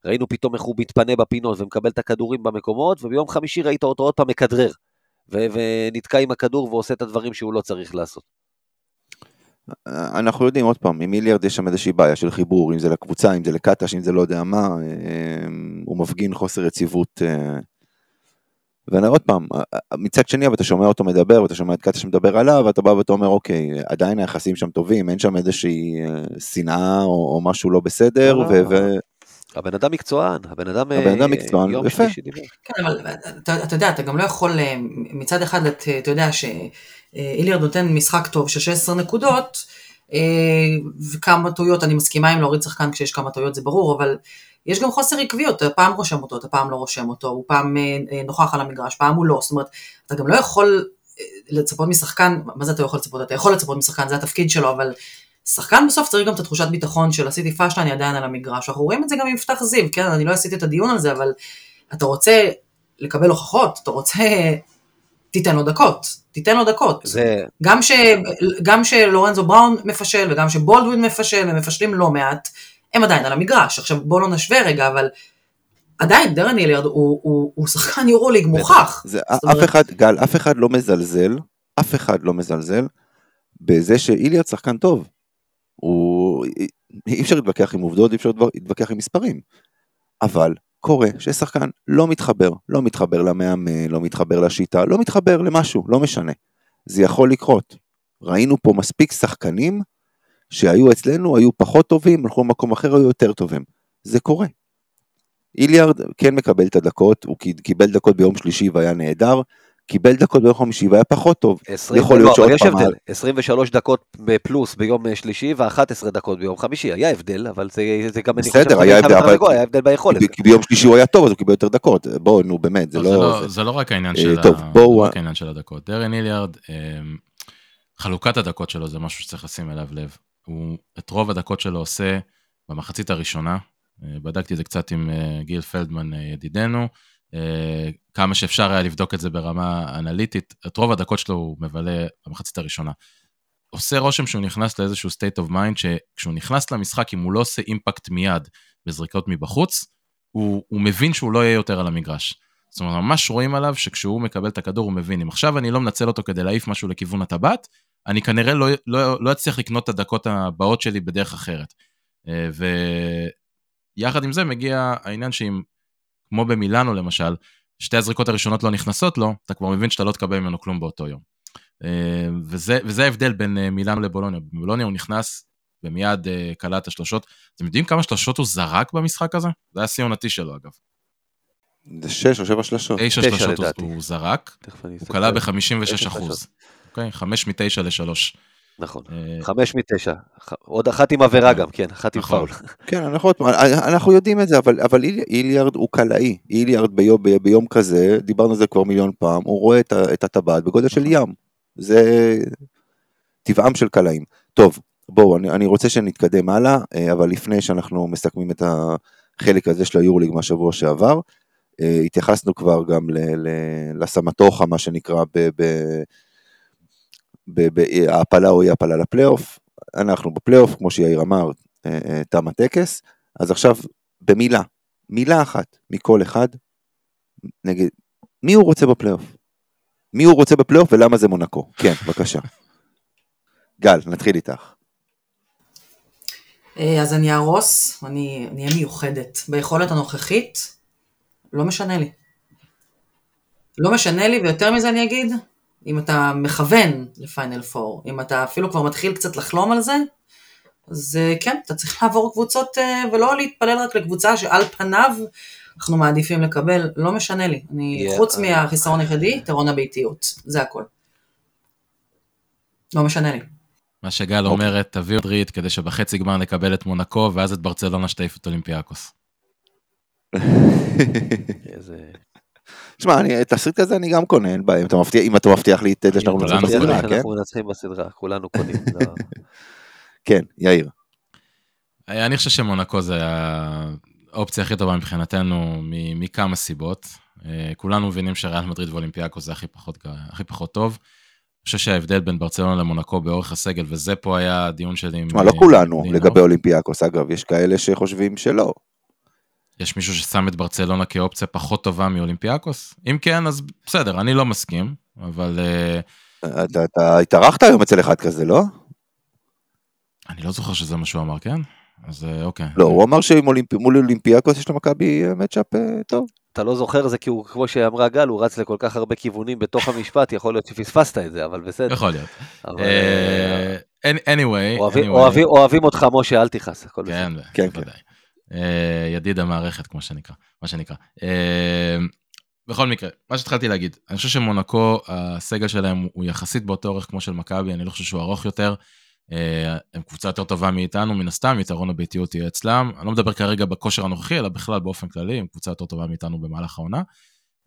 ראינו פתאום איך הוא מתפנה בפינות ומקבל את הכדורים במקומות, וביום חמישי ראית אותו עוד פעם מכדרר. ו- ונתקע עם הכדור ועושה את הדברים שהוא לא צריך לעשות. אנחנו יודעים עוד פעם, עם מיליארד יש שם איזושהי בעיה של חיבור, אם זה לקבוצה, אם זה לקטש, אם זה לא יודע מה, אה, הוא מפגין חוסר יציבות. אה. ואני עוד פעם, אה, מצד שני, אבל אתה שומע אותו מדבר, ואתה שומע את קטש מדבר עליו, ואתה בא ואתה אומר, אוקיי, עדיין היחסים שם טובים, אין שם איזושהי אה, שנאה או, או משהו לא בסדר, לא, ו... לא. ו... הבן אדם מקצוען, הבן אדם... הבן אדם אה, מקצוען, יפה. כן, אבל אתה, אתה יודע, אתה גם לא יכול, אה, מצד אחד, אתה, אתה יודע שאיליארד נותן משחק טוב של 16 נקודות, אה, וכמה טעויות, אני מסכימה עם להוריד שחקן כשיש כמה טעויות, זה ברור, אבל יש גם חוסר עקביות, אתה פעם רושם אותו, אתה פעם לא רושם אותו, הוא פעם אה, אה, נוכח על המגרש, פעם הוא לא, זאת אומרת, אתה גם לא יכול אה, לצפות משחקן, מה זה אתה יכול לצפות? אתה יכול לצפות משחקן, זה התפקיד שלו, אבל שחקן בסוף צריך גם את התחושת ביטחון של עשיתי פאשלה, אני עדיין על המגרש. אנחנו רואים את זה גם עם יפתח זיו, כן, אני לא עשיתי את הדיון על זה, אבל אתה רוצה לקבל הוכחות, אתה רוצה, תיתן לו דקות, תיתן לו דקות. זה, גם, ש, גם שלורנזו בראון מפשל וגם שבולדווין מפשל, הם מפשלים לא מעט, הם עדיין על המגרש. עכשיו בואו לא נשווה רגע, אבל עדיין דרן היליארד הוא, הוא, הוא שחקן יורוליג מוכח. זה, זאת אומרת- אף אחד, גל, אף אחד לא מזלזל, אף אחד לא מזלזל בזה שאיליארד שחקן טוב. הוא, אי אפשר להתווכח עם עובדות, אי אפשר להתווכח עם מספרים. אבל קורה ששחקן לא מתחבר, לא מתחבר למאמן, לא מתחבר לשיטה, לא מתחבר למשהו, לא משנה. זה יכול לקרות. ראינו פה מספיק שחקנים שהיו אצלנו, היו פחות טובים, הלכו למקום אחר, היו יותר טובים. זה קורה. איליארד כן מקבל את הדקות, הוא קיבל דקות ביום שלישי והיה נהדר, קיבל דקות ביום חמישי והיה פחות טוב. 20, יכול להיות לא, שעוד פעם הבדל, 23 דקות פלוס ביום אה, שלישי ו-11 דקות ביום חמישי, היה הבדל, אבל זה, זה גם, אני בסדר, חושב, היה הבדל, אבל- היה הבדל ביכולת. כי- ביום שלישי הוא היה טוב אז הוא קיבל יותר דקות. בואו נו באמת, זה לא, זה, לא... זה- זה לא רק העניין של, טוב, ה... בואו- זה רק העניין של הדקות. דרן היליארד, אה, חלוקת הדקות שלו זה משהו שצריך לשים אליו לב. הוא את רוב הדקות שלו עושה במחצית הראשונה. אה, בדקתי את זה קצת עם גיל פלדמן ידידנו. אה, כמה שאפשר היה לבדוק את זה ברמה אנליטית. את רוב הדקות שלו הוא מבלה במחצית הראשונה. עושה רושם שהוא נכנס לאיזשהו state of mind, שכשהוא נכנס למשחק, אם הוא לא עושה אימפקט מיד בזריקות מבחוץ, הוא, הוא מבין שהוא לא יהיה יותר על המגרש. זאת אומרת, ממש רואים עליו שכשהוא מקבל את הכדור, הוא מבין, אם עכשיו אני לא מנצל אותו כדי להעיף משהו לכיוון הטבעת, אני כנראה לא, לא, לא אצליח לקנות את הדקות הבאות שלי בדרך אחרת. אה, ויחד עם זה מגיע העניין שאם, כמו במילאנו למשל, שתי הזריקות הראשונות לא נכנסות לו, אתה כבר מבין שאתה לא תקבל ממנו כלום באותו יום. אה, וזה, וזה ההבדל בין אה, מילאנו לבולוניה. בבולוניה הוא נכנס ומיד אה, קלע את השלושות. אתם יודעים כמה שלשות הוא זרק במשחק הזה? זה היה שיא עונתי שלו אגב. זה שש או שבע שלשות. תשע שלשות הוא- זרק, הוא. קלע ב-56 תשע אחוז. אוקיי? חמש מתשע לשלוש. נכון. אה, חמש מתשע. עוד אחת עם עבירה גם, כן, אחת עם נכון. פאול. (laughs) כן, אנחנו עוד פעם, אנחנו יודעים את זה, אבל, אבל איל- איליארד הוא קלעי. איליארד ביום, כזה, דיברנו על זה כבר מיליון פעם, הוא רואה את, הטבעת בגודל של ים. זה טבעם של קלעים. טוב, בואו, אני, אני רוצה שנתקדם הלאה, אה, אבל לפני שאנחנו מסכמים את החלק הזה של היורליג מהשבוע שעבר, אה, התייחסנו כבר גם ל, ל, לסמטוחה, מה שנקרא, ב... ב ב- ב- העפלה או אי העפלה לפלייאוף, אנחנו בפלייאוף, כמו שיאיר אמר, אה, אה, תם הטקס, אז עכשיו במילה, מילה אחת מכל אחד, נגד, מי הוא רוצה בפלייאוף? מי הוא רוצה בפלייאוף ולמה זה מונקו? כן, בבקשה. (laughs) גל, נתחיל איתך. אה, אז אני אהרוס, אני אני אהיה מיוחדת. ביכולת הנוכחית, לא משנה לי. לא משנה לי, ויותר מזה אני אגיד, אם אתה מכוון לפיינל פור, אם אתה אפילו כבר מתחיל קצת לחלום על זה, אז אה, כן, אתה צריך לעבור קבוצות אה, ולא להתפלל רק לקבוצה שעל פניו אנחנו מעדיפים לקבל, לא משנה לי. אני, Yeah, חוץ אה. מהחיסרון היחידי, יתרון הביתיות, זה הכל. לא משנה לי. מה שגל אומרת, תביאו מדריד כדי שבחצי גמר נקבל את מונקו, ואז את ברצלונה שתעיף את אולימפיאקוס. (laughs) איזה... שמע, אני- תסריט כזה אני גם קונה, אין בעיה, אם אתה מבטיח- אם אתה מבטיח לי את זה שאנחנו מנצחים. בסדרה, כן? אנחנו מנצחים בסדרה, כולנו קונים. (laughs) כן, יאיר. אה, אני חושב שמונקו זה האופציה הכי טובה מבחינתנו מ- מכמה סיבות. אה, כולנו מבינים שריאל מדריד ואולימפיאקוס זה הכי פחות, הכי פחות טוב. אני חושב שההבדל בין ברצלונה למונקו באורך הסגל, וזה פה היה הדיון שלי עם... תשמע, לא אה, כולנו. לגבי אולימפיאקוס, אגב, יש כאלה שחושבים שלא. יש מישהו ששם את ברצלונה כאופציה פחות טובה מאולימפיאקוס? אם כן, אז בסדר, אני לא מסכים, אבל אה, אתה- אתה התארחת היום אצל אחד כזה, לא? אני לא זוכר שזה מה שהוא אמר, כן? אז אה, אוקיי. לא, הוא אמר שמול אולימפיאקוס יש למכבי מצ'אפ אה, טוב. אתה לא זוכר זה כי הוא, כמו שאמרה גל, הוא רץ לכל כך הרבה כיוונים בתוך המשפט, יכול להיות שפספסת את זה, אבל בסדר. יכול להיות. אבל, אה, anyway, אוהבים- anyway. אוהבים- אוהבים אותך, משה, אל תכעס, הכל בסדר. כן, כן, בוודאי. אה, ידיד המערכת, כמו שנקרא, מה שנקרא. אה, בכל מקרה, מה שהתחלתי להגיד, אני חושב שמונקו, הסגל שלהם הוא יחסית באותו אורך כמו של מכבי, אני לא חושב שהוא ארוך יותר. אה, הם קבוצה יותר טובה מאיתנו, מן הסתם, יתרון הביתיות יהיה אצלם. אני לא מדבר כרגע בכושר הנוכחי, אלא בכלל באופן כללי, הם קבוצה יותר טובה מאיתנו במהלך העונה.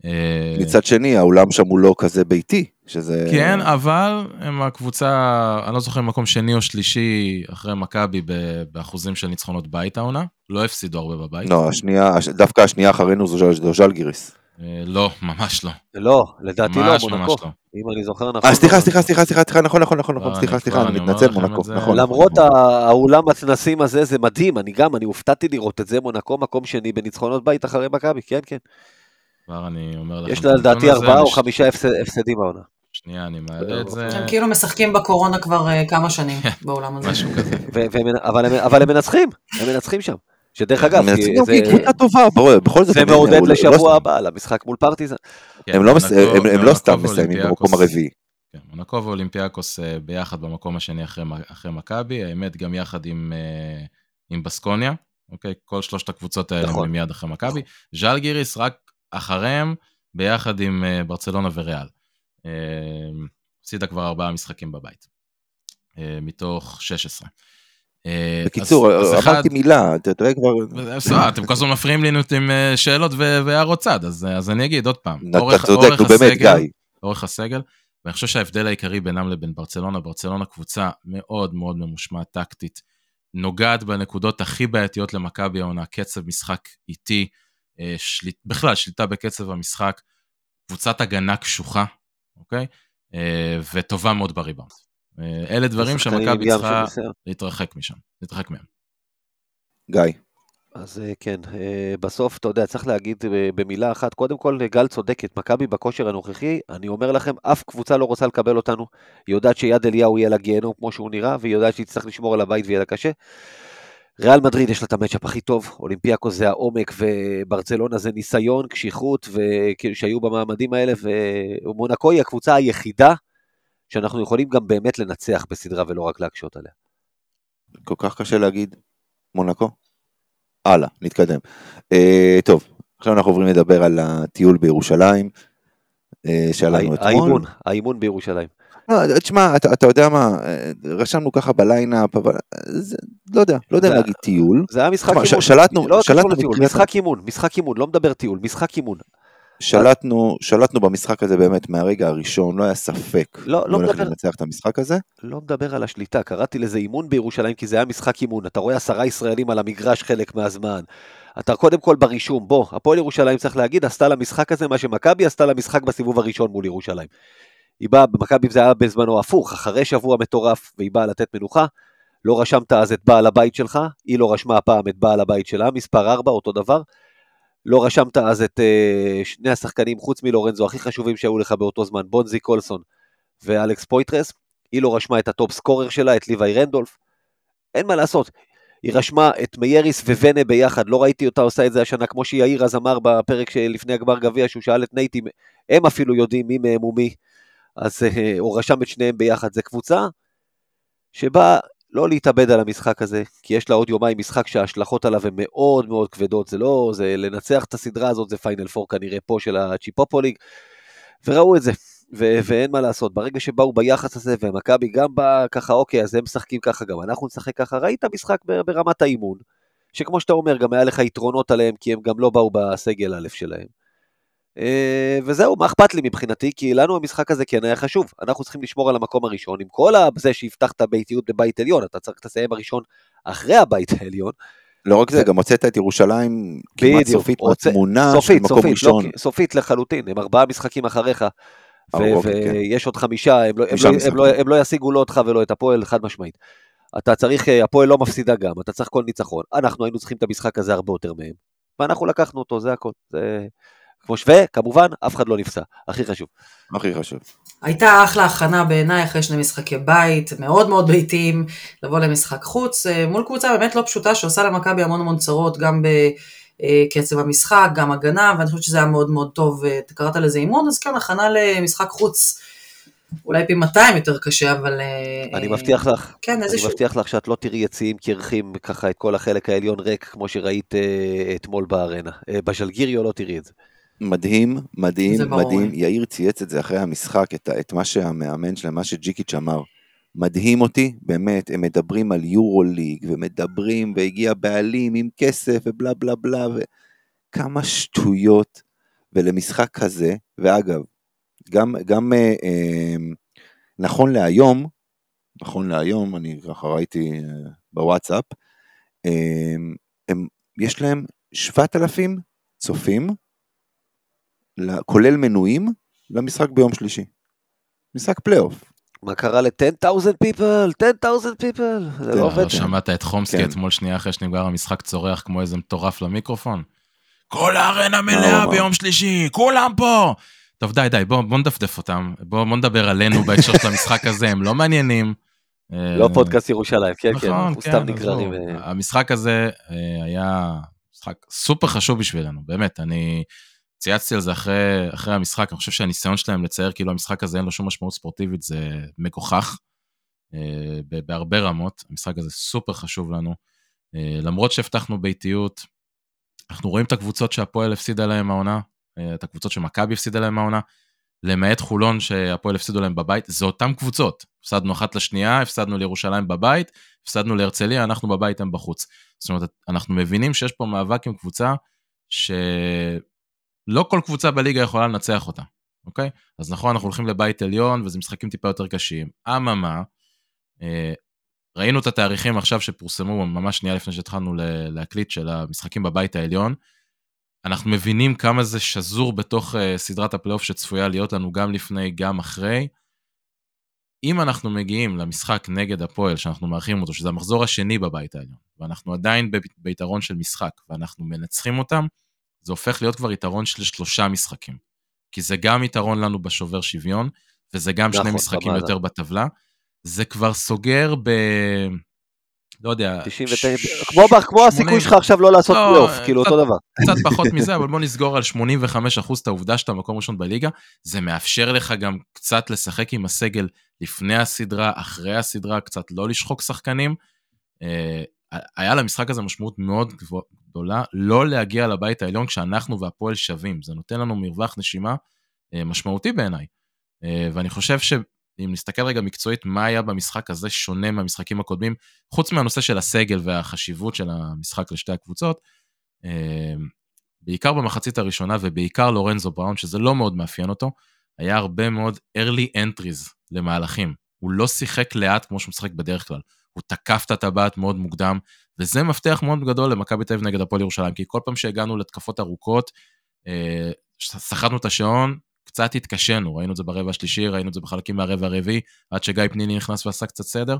אה, מצד שני, האולם שם הוא לא כזה ביתי, שזה... כן, אבל הם הקבוצה, אני לא זוכר מקום שני או שלישי אחרי מכבי באחוזים של ניצחונות בית העונה. לא הפסידו הרבה בבית. לא, השנייה, הש- דווקא השנייה אחרינו זו ז'ל- זו ז'לגיריס. אה, לא, ממש לא. לא, לדעתי לא, מונקו. לא. אם אני זוכר נכון. אה, סליחה, לא. סליחה, סליחה, סליחה, סליחה, נכון, נכון, נכון, כבר נכון, סליחה, סליחה, אני מתנצל, מונקו. נכון. למרות האולם הכנסים הזה, זה מדהים, אני גם, אני הופתעתי לראות את זה, מונקו מקום שני בניצחונות בית אחרי מכבי, כן, כן. כבר אני אומר לכם. יש לה לדעתי ארבעה או חמישה הפס- הפסדים בעונה. שנייה, אני מעלה את זה. הם כאילו משחקים בקורונה כבר אה, כמה שנים באולם הזה. משהו כזה. אבל הם- אבל הם מנצחים, הם מנצחים שם. שדרך אגב, זה- כי היא קבוצה טובה, בוא, בכל זאת. זה הם- מעודד לא לשבוע הבא, למשחק מול פרטיזן. כן, הם לא לא סתם מסיימים במקום הרביעי. כן, מונקו ואולימפיאקוס אה, ביחד במקום השני אחרי, אחרי מכבי, האמת גם יחד עם, אה, עם בסקוניה, אוקיי? כל שלושת הקבוצות האלה נכון. הם מיד אחרי מכבי. ז'לגיריס רק אחריהם, ביחד עם אה, ברצלונה וריאל. אה, הפסידה כבר ארבעה משחקים בבית, אה, מתוך 16. אה, בקיצור, אז- אז אחד- אמרתי מילה, אתה תראה כבר... בסדר, אתם כל הזמן מפריעים לי עם אה, שאלות והערות צד, אז, אה, אז אני אגיד עוד פעם. אתה צודק, נו באמת, גיא. אורך הסגל, ואני חושב שההבדל העיקרי בינם לבין ברצלונה, ברצלונה קבוצה מאוד מאוד ממושמעת טקטית, נוגעת בנקודות הכי בעייתיות למכבי העונה, קצב משחק איטי, אה, שליט, בכלל שליטה בקצב המשחק, קבוצת הגנה קשוחה, אוקיי? אה, וטובה מאוד בריבאונד. אה, אלה דברים שמכבי צריכה של. להתרחק משם, להתרחק מהם. גיא. אז כן, בסוף, אתה יודע, צריך להגיד במילה אחת, קודם כל, גל צודקת, מכבי בכושר הנוכחי, אני אומר לכם, אף קבוצה לא רוצה לקבל אותנו. היא יודעת שיד אליהו יהיה לה גיהנום כמו שהוא נראה, והיא יודעת שהיא תצטרך לשמור על הבית ויהיה לה קשה. ריאל מדריד יש לה את ה matchup הכי טוב, אולימפיאקוס זה העומק וברצלונה זה ניסיון, קשיחות, שהיו במעמדים האלה, ומונקו היא הקבוצה היחידה שאנחנו יכולים גם באמת לנצח בסדרה ולא רק להקשות עליה. כל כך קשה להגיד מונקו? הלאה, נתקדם. אה, טוב, עכשיו אנחנו עוברים לדבר על הטיול בירושלים, אה, לנו אתמול. האימון, האימון בירושלים. לא, תשמע, אתה, אתה יודע מה, אה, רשמנו ככה ב lineup, אבל זה, לא יודע, לא יודע להגיד טיול. זה היה משחק אימון. ש- שלטנו- לא שלטנו לטיול, משחק אימון, משחק אימון, לא מדבר טיול, משחק אימון. שלטנו, שלטנו במשחק הזה באמת מהרגע הראשון, לא היה ספק. לא, לא מי הולך מדבר- לנצח את המשחק הזה. לא מדבר על השליטה, קראתי לזה אימון בירושלים כי זה היה משחק אימון, אתה רואה עשרה ישראלים על המגרש חלק מהזמן. אתה קודם כל ברישום, בוא, הפועל ירושלים צריך להגיד, עשתה למשחק הזה מה שמכבי עשתה למשחק בסיבוב הראשון מול ירושלים. היא באה, במכבי זה היה בזמנו הפוך, אחרי שבוע מטורף, והיא באה לתת מנוחה. לא רשמת אז את בעל הבית שלך, היא לא רשמה הפעם את בעל הבית שלה, מספר 4, אותו דבר. לא רשמת אז את uh, שני השחקנים חוץ מלורנזו הכי חשובים שהיו לך באותו זמן, בונזי קולסון ואלכס פויטרס. היא לא רשמה את ה top scorer שלה, את ליוואי רנדולף. אין מה לעשות. היא רשמה את מייריס וונה ביחד, לא ראיתי אותה עושה את זה השנה, כמו שיאיר אז אמר בפרק שלפני הגמר גביע, שהוא שאל את נייטי, הם אפילו יודעים מי מהם הוא מי. אז uh, הוא רשם את שניהם ביחד. זו קבוצה שבאה לא להתאבד על המשחק הזה, כי יש לה עוד יומיים משחק שההשלכות עליו הן מאוד מאוד כבדות, זה לא, זה לנצח את הסדרה הזאת, זה פיינל פור כנראה פה של הצ'יפופוליג, וראו את זה, ו- ואין מה לעשות, ברגע שבאו ביחס הזה, ומכבי גם בא ככה, אוקיי, אז הם משחקים ככה, גם אנחנו נשחק ככה, ראית משחק ברמת האימון, שכמו שאתה אומר, גם היה לך יתרונות עליהם, כי הם גם לא באו בסגל א' שלהם. אה, וזהו, מה אכפת לי מבחינתי? כי לנו המשחק הזה כן היה חשוב. אנחנו צריכים לשמור על המקום הראשון, עם כל זה שהבטחת ביתיות בבית עליון, אתה צריך לסיים הראשון אחרי הבית (laughs) העליון. לא רק זה, גם הוצאת את ירושלים כמעט סופית בתמונה של מקום סופית, ראשון. לא, סופית לחלוטין, הם ארבעה משחקים אחריך, אוקיי, כן. ויש עוד חמישה, הם לא, לא. לא, הם לא ישיגו לא אותך ולא את הפועל, חד משמעית. אתה צריך, אה, הפועל לא מפסידה גם, אתה צריך כל ניצחון. אנחנו היינו צריכים את המשחק הזה הרבה יותר מהם, ואנחנו לקחנו אותו, זה הכל. כמו שווה, כמובן, אף אחד לא נפסע, הכי חשוב. הכי חשוב. הייתה אחלה הכנה בעיניי אחרי שני משחקי בית, מאוד מאוד ביתיים, לבוא למשחק חוץ, אה, מול קבוצה באמת לא פשוטה שעושה למכבי המון המון צרות, גם בקצב המשחק, גם הגנה, ואני חושבת שזה היה מאוד מאוד טוב, אה, אתה קראת לזה אימון, אז כן, הכנה למשחק חוץ, אולי פי 200 יותר קשה, אבל... אה, אני אה, מבטיח לך, כן, אני איזשהו... מבטיח לך שאת לא תראי יציאים קרחים ככה את כל החלק העליון ריק, כמו שראית אה, אתמול בארנה. אה, בז'לגיריו לא תראי את זה. מדהים, מדהים. מדהים. יאיר צייץ את זה אחרי המשחק, את, את מה שהמאמן שלהם, מה שג'יקיץ' אמר. מדהים אותי, באמת, הם מדברים על יורו ליג, ומדברים, והגיע בעלים עם כסף, ובלה בלה בלה, וכמה שטויות, ולמשחק כזה, ואגב, גם, גם אה, אה, נכון להיום, נכון להיום, אני ככה ראיתי אה, בוואטסאפ, אה, הם, יש להם 7,000 צופים, כולל מנויים, למשחק ביום שלישי. משחק פלייאוף. מה קרה ל-10,000 people? 10,000 people? זה כן, לא עובד. לא שמעת את חומסקי כן. אתמול שנייה אחרי שנגמר המשחק צורח כמו איזה מטורף למיקרופון? כל הארנה הוא מלאה? ביום שלישי, כולם פה! טוב, די, די, בוא, בוא נדפדף אותם. בוא, בוא נדבר עלינו (laughs) בהקשר של המשחק הזה, הם לא מעניינים. לא אה, פודקאסט ירושלים, כן, כן, נכון, אנחנו כן, סתם נגררים. אה, המשחק הזה אה, היה משחק סופר חשוב בשבילנו, באמת, אני צייצתי על זה אחרי, אחרי המשחק, אני חושב שהניסיון שלהם לצייר כאילו המשחק הזה אין לו שום משמעות ספורטיבית זה מגוחך, אה, בהרבה רמות, המשחק הזה סופר חשוב לנו. אה, למרות שהבטחנו ביתיות, אנחנו רואים את הקבוצות שהפועל הפסידה להם העונה, אה, את הקבוצות שמכבי הפסידה להם העונה, למעט חולון שהפועל הפסידו להם בבית, זה אותם קבוצות. הפסדנו אחת לשנייה, הפסדנו לירושלים בבית, הפסדנו להרצליה, אנחנו בבית, הם בחוץ. זאת אומרת, אנחנו מבינים שיש פה מאבק עם קבוצה שלא כל קבוצה בליגה יכולה לנצח אותה, אוקיי? אז נכון, אנחנו הולכים לבית עליון, וזה משחקים טיפה יותר קשים. אממה, אה, ראינו את התאריכים עכשיו שפורסמו ממש שנייה לפני שהתחלנו להקליט של המשחקים בבית העליון. אנחנו מבינים כמה זה שזור בתוך uh, סדרת הפלייאוף שצפויה להיות לנו גם לפני, גם אחרי. אם אנחנו מגיעים למשחק נגד הפועל, שאנחנו מארחים אותו, שזה המחזור השני בבית העליון, ואנחנו עדיין ביתרון של משחק, ואנחנו מנצחים אותם, זה הופך להיות כבר יתרון של שלושה משחקים. כי זה גם יתרון לנו בשובר שוויון, וזה גם שני נכון, משחקים במעלה. יותר בטבלה. זה כבר סוגר ב... לא יודע. 99, ש- כמו ב- כמו 80. הסיכוי שלך עכשיו לא לעשות לא, פלייאוף, קצת- כאילו אותו דבר. קצת פחות (laughs) מזה, אבל בוא נסגור על 85% את העובדה שאתה מקום ראשון בליגה. זה מאפשר לך גם קצת לשחק עם הסגל לפני הסדרה, אחרי הסדרה, קצת לא לשחוק שחקנים. אה, היה למשחק הזה משמעות מאוד גדולה, לא להגיע לבית העליון כשאנחנו והפועל שווים. זה נותן לנו מרווח נשימה אה, משמעותי בעיניי. אה, ואני חושב שאם נסתכל רגע מקצועית, מה היה במשחק הזה שונה מהמשחקים הקודמים, חוץ מהנושא של הסגל והחשיבות של המשחק לשתי הקבוצות, אה, בעיקר במחצית הראשונה ובעיקר לורנזו בראון, שזה לא מאוד מאפיין אותו, היה הרבה מאוד early entries למהלכים. הוא לא שיחק לאט כמו שהוא משחק בדרך כלל. הוא תקף את הטבעת מאוד מוקדם, וזה מפתח מאוד גדול למכבי תל אביב נגד הפועל ירושלים, כי כל פעם שהגענו לתקפות ארוכות, אה, סחטנו את השעון, קצת התקשינו, ראינו את זה ברבע השלישי, ראינו את זה בחלקים מהרבע הרביעי, עד שגיא פניני נכנס ועשה קצת סדר,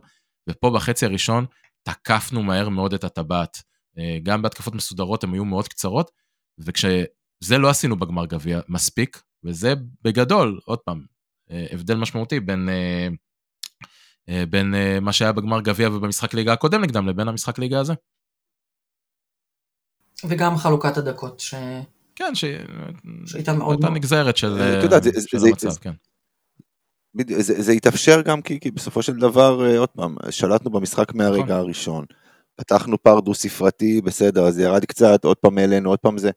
ופה בחצי הראשון תקפנו מהר מאוד את הטבעת. אה, גם בהתקפות מסודרות הן היו מאוד קצרות, וכשזה לא עשינו בגמר גביע מספיק, וזה בגדול, עוד פעם, אה, הבדל משמעותי בין, בין אה, מה שהיה בגמר גביע ובמשחק ליגה הקודם נגדם לבין המשחק ליגה הזה. וגם חלוקת הדקות, ש... כן, ש... שהייתה מאוד הייתה מאוד- נגזרת של, אה, אה, זה- של זה- המצב, זה- כן. זה, זה התאפשר גם כי, כי בסופו של דבר, אה, עוד פעם, שלטנו במשחק מהרגע נכון. הראשון. פתחנו פער דו ספרתי, בסדר, אז ירד קצת, עוד פעם העלינו, עוד פעם זה.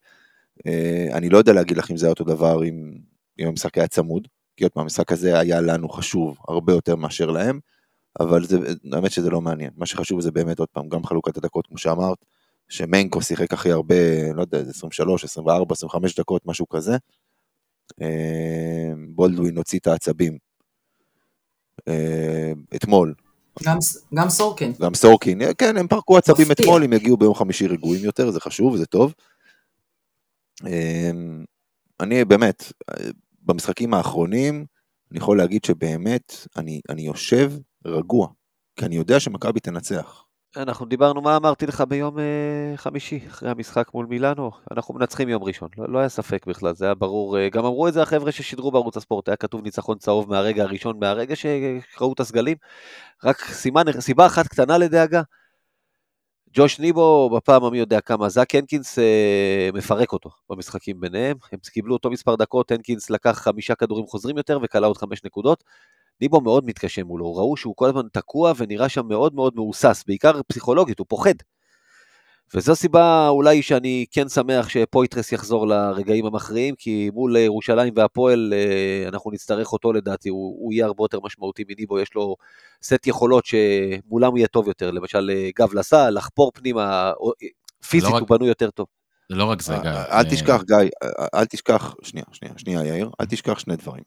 אה, אני לא יודע להגיד לך אם זה היה אותו דבר אם, אם המשחק היה צמוד, כי עוד פעם, המשחק הזה היה לנו חשוב הרבה יותר מאשר להם, אבל זה, האמת שזה לא מעניין. מה שחשוב זה באמת, עוד פעם, גם חלוקת הדקות, כמו שאמרת, שמנקו שיחק הכי הרבה, לא יודע, איזה 23, 24, 25 דקות, משהו כזה. אה, בולדווין הוציא את העצבים אה, אתמול, גם, גם סורקין. גם סורקין, אה, כן, הם פרקו עצבים מפתיע. אתמול, הם יגיעו ביום חמישי רגועים יותר, זה חשוב, זה טוב. אני באמת, במשחקים האחרונים, אני יכול להגיד שבאמת, אני, אני יושב רגוע, כי אני יודע שמכבי תנצח. אנחנו דיברנו, מה אמרתי לך ביום אה, חמישי, אחרי המשחק מול מילאנו? אנחנו מנצחים יום ראשון, לא, לא היה ספק בכלל, זה היה ברור. אה, גם אמרו את זה החבר'ה ששידרו בערוץ הספורט, היה כתוב ניצחון צהוב מהרגע הראשון, מהרגע שראו את הסגלים. רק סימן, סיבה אחת קטנה לדאגה, ג'וש ניבו, בפעם המי יודע כמה, זאק הנקינס אה, מפרק אותו במשחקים ביניהם. הם קיבלו אותו מספר דקות, הנקינס לקח חמישה כדורים חוזרים יותר וכלה עוד חמש נקודות. ניבו מאוד מתקשה מולו, ראו שהוא כל הזמן תקוע ונראה שם מאוד מאוד מהוסס, בעיקר פסיכולוגית, הוא פוחד. וזו סיבה אולי שאני כן שמח שפויטרס יחזור לרגעים המכריעים, כי מול ירושלים והפועל אה, אנחנו נצטרך אותו לדעתי, הוא, הוא יהיה הרבה יותר משמעותי מניבו, יש לו סט יכולות שמולם הוא יהיה טוב יותר, למשל אה, גב לסל, לחפור פנימה, או- פיזית לא רק- הוא בנוי יותר טוב. זה לא רק זה, גיא. אה, אל אה, תשכח, גיא, אה, אל תשכח, שנייה, שנייה, שנייה, יאיר, אל תשכח שני דברים.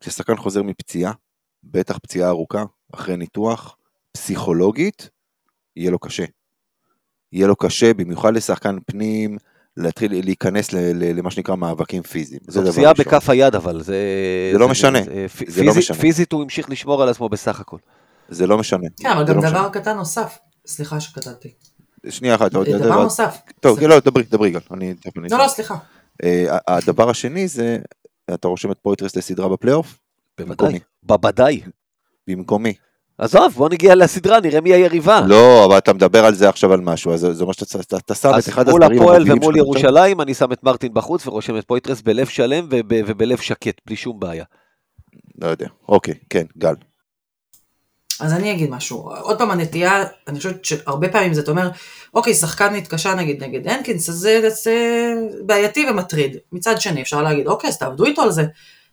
כששחקן חוזר מפציעה, בטח פציעה ארוכה, אחרי ניתוח, פסיכולוגית, יהיה לו קשה. יהיה לו קשה, במיוחד לשחקן פנים, להתחיל להיכנס ל- ל- למה שנקרא מאבקים פיזיים. זו פציעה. בכף היד אבל, זה... זה לא משנה, זה לא פיזית- משנה. פיזית הוא המשיך לשמור על עצמו בסך הכל. זה לא משנה. כן, אבל גם לא דבר. קטן נוסף. סליחה שקטעתי. שנייה אחת, עוד דבר דבר. נוסף. טוב. לא, דברי, דברי גל. אני- לא, לא, סליחה. אה, הדבר השני זה, אתה רושם את פויטרס לסדרה בפלייאוף? בוודאי. במקומי. בוודאי. במקומי. עזוב, בוא נגיע לסדרה, נראה מי היריבה. לא, אבל אתה מדבר על זה עכשיו על משהו, אז זה- מה שאתה אתה- אתה שם את אז אחד מול הסדרים הפועל המובילים ומול שלך. ירושלים, אני שם את מרטין בחוץ ורושם את פויטרס בלב שלם וב- ובלב שקט, בלי שום בעיה. לא יודע, אוקיי, כן, גל. אז אני אגיד משהו. עוד פעם, הנטייה, אני חושבת שהרבה פעמים זה, אתה אומר, אוקיי, שחקן נתקשה נגיד נגד הנקינס, אז זה, זה בעייתי ומטריד. מצד שני, אפשר להגיד, אוקיי, אז תעבדו איתו על זה.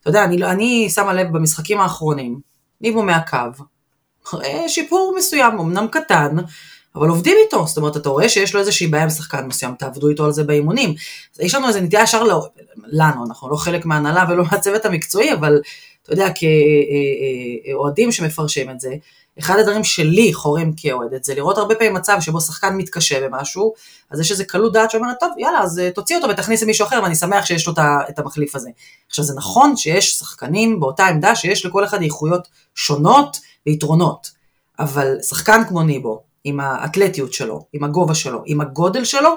אתה יודע, אני, לא- אני שמה לב במשחקים האחרונים, ניבו מהקו, אה, שיפור מסוים, אמנם קטן, אבל עובדים איתו, זאת אומרת, אתה רואה שיש לו איזושהי בעיה עם שחקן מסוים, תעבדו איתו על זה באימונים. יש לנו איזה נטייה ישר לא, לנו, אנחנו לא חלק מההנהלה ולא מהצוות המקצועי, אבל אתה יודע, כאוהדים שמפרשים את זה, אחד הדברים שלי חורים כאוהדת זה לראות הרבה פעמים מצב שבו שחקן מתקשה במשהו, אז יש איזה קלות דעת שאומרת, טוב, יאללה, אז אה, תוציא אותו ותכניס למישהו אחר, ואני שמח שיש לו את המחליף הזה. עכשיו, זה נכון שיש שחקנים באותה עמדה שיש לכל אחד איכויות שונות ויתרונות, אבל שחקן כמו ניבו, עם האתלטיות שלו, עם הגובה שלו, עם הגודל שלו,